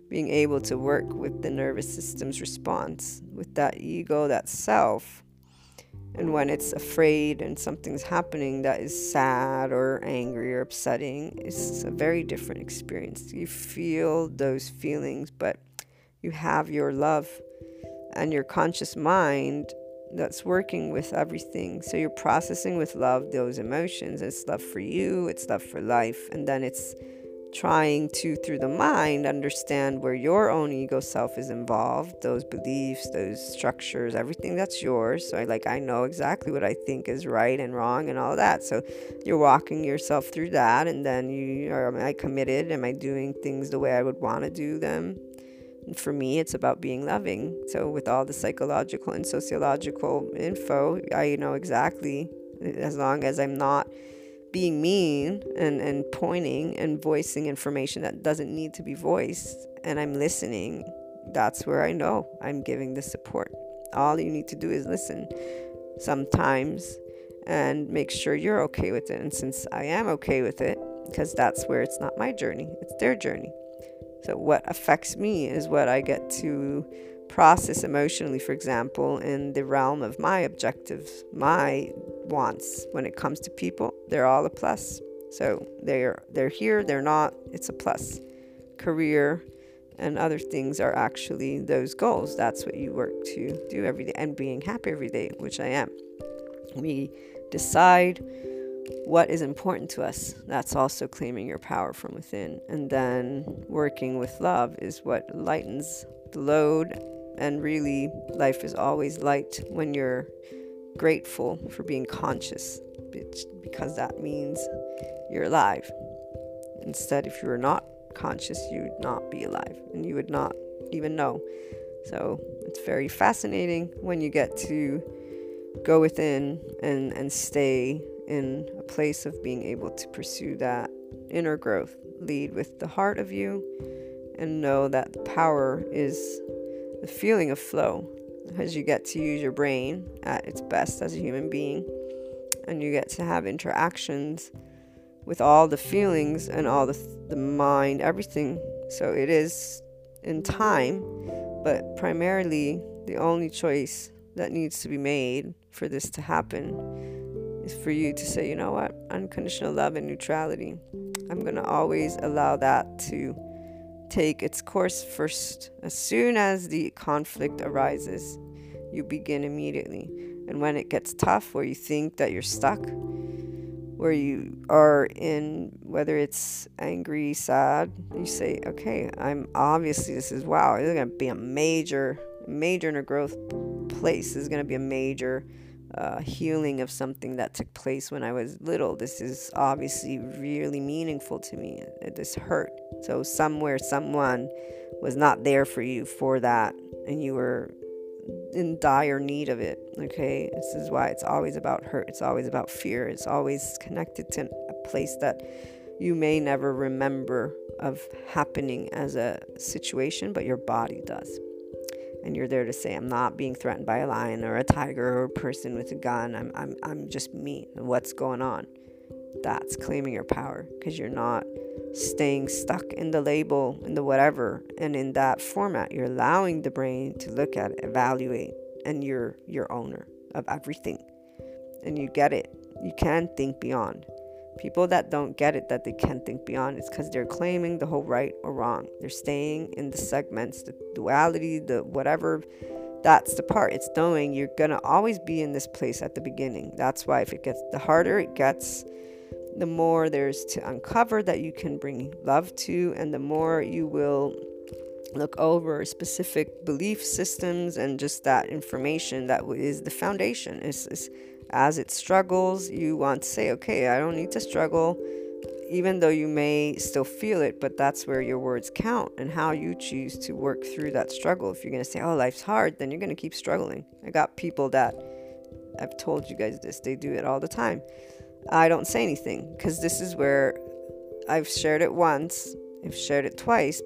being able to work with the nervous system's response, with that ego, that self, and when it's afraid and something's happening that is sad or angry or upsetting, it's a very different experience. You feel those feelings, but you have your love and your conscious mind that's working with everything. So you're processing with love those emotions. It's love for you, it's love for life, and then it's trying to, through the mind, understand where your own ego self is involved, those beliefs, those structures, everything that's yours. So I like I know exactly what I think is right and wrong and all that. So you're walking yourself through that and then you are am I committed? Am I doing things the way I would want to do them? And for me it's about being loving. So with all the psychological and sociological info, I know exactly as long as I'm not being mean and, and pointing and voicing information that doesn't need to be voiced and I'm listening, that's where I know I'm giving the support. All you need to do is listen sometimes and make sure you're okay with it. And since I am okay with it, because that's where it's not my journey, it's their journey. So, what affects me is what I get to process emotionally, for example, in the realm of my objectives, my wants when it comes to people, they're all a plus. So they're they're here, they're not, it's a plus. Career and other things are actually those goals. That's what you work to do every day and being happy every day, which I am. We decide what is important to us. That's also claiming your power from within. And then working with love is what lightens the load and really, life is always light when you're grateful for being conscious, because that means you're alive. Instead, if you were not conscious, you would not be alive and you would not even know. So it's very fascinating when you get to go within and, and stay in a place of being able to pursue that inner growth. Lead with the heart of you and know that the power is the feeling of flow as you get to use your brain at its best as a human being and you get to have interactions with all the feelings and all the, the mind everything so it is in time but primarily the only choice that needs to be made for this to happen is for you to say, you know what, unconditional love and neutrality. I'm going to always allow that to take its course first. As soon as the conflict arises, you begin immediately. And when it gets tough, where you think that you're stuck, where you are in whether it's angry, sad, you say, okay, I'm obviously this is wow, this is gonna be a major, major in a growth place. This is gonna be a major uh, healing of something that took place when I was little. This is obviously really meaningful to me. This hurt. So somewhere, someone was not there for you for that, and you were in dire need of it. Okay, this is why it's always about hurt, it's always about fear, it's always connected to a place that you may never remember of happening as a situation, but your body does. And you're there to say, I'm not being threatened by a lion or a tiger or a person with a gun. I'm, I'm, I'm just me. What's going on? That's claiming your power because you're not staying stuck in the label, in the whatever, and in that format. You're allowing the brain to look at it, evaluate, and you're your owner of everything. And you get it. You can think beyond. People that don't get it that they can't think beyond is because they're claiming the whole right or wrong. They're staying in the segments, the duality, the whatever. That's the part. It's knowing you're gonna always be in this place at the beginning. That's why if it gets the harder it gets, the more there's to uncover that you can bring love to, and the more you will look over specific belief systems and just that information that is the foundation. Is, is as it struggles, you want to say, okay, I don't need to struggle, even though you may still feel it, but that's where your words count and how you choose to work through that struggle. If you're going to say, oh, life's hard, then you're going to keep struggling. I got people that I've told you guys this, they do it all the time. I don't say anything because this is where I've shared it once, I've shared it twice.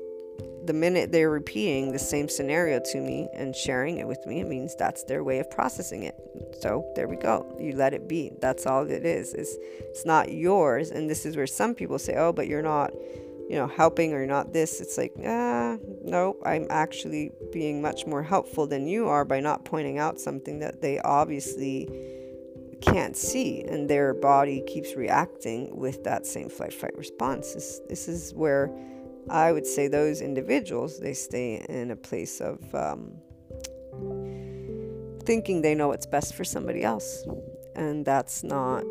The minute they're repeating the same scenario to me and sharing it with me, it means that's their way of processing it. So there we go. You let it be. That's all it is. It's, it's not yours. And this is where some people say, oh, but you're not, you know, helping or you're not this. It's like, ah, no, I'm actually being much more helpful than you are by not pointing out something that they obviously can't see and their body keeps reacting with that same flight fight response this, this is where i would say those individuals they stay in a place of um, thinking they know what's best for somebody else. And that's not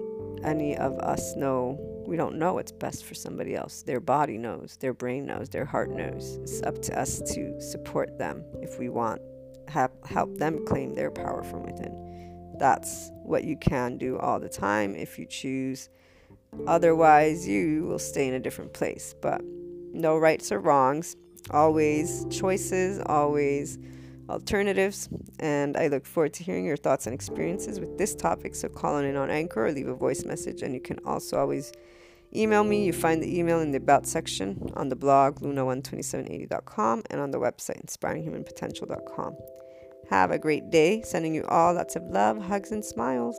any of us know. We don't know what's best for somebody else. Their body knows their brain knows their heart knows. It's up to us to support them if we want have, help them claim their power from within. That's what you can do all the time if you choose. Otherwise, you will stay in a different place. But no rights or wrongs, always choices, always alternatives. And I look forward to hearing your thoughts and experiences with this topic. So call in on Anchor or leave a voice message. And you can also always email me. You find the email in the About section on the blog, luna12780.com, and on the website, inspiringhumanpotential.com. Have a great day. Sending you all lots of love, hugs, and smiles.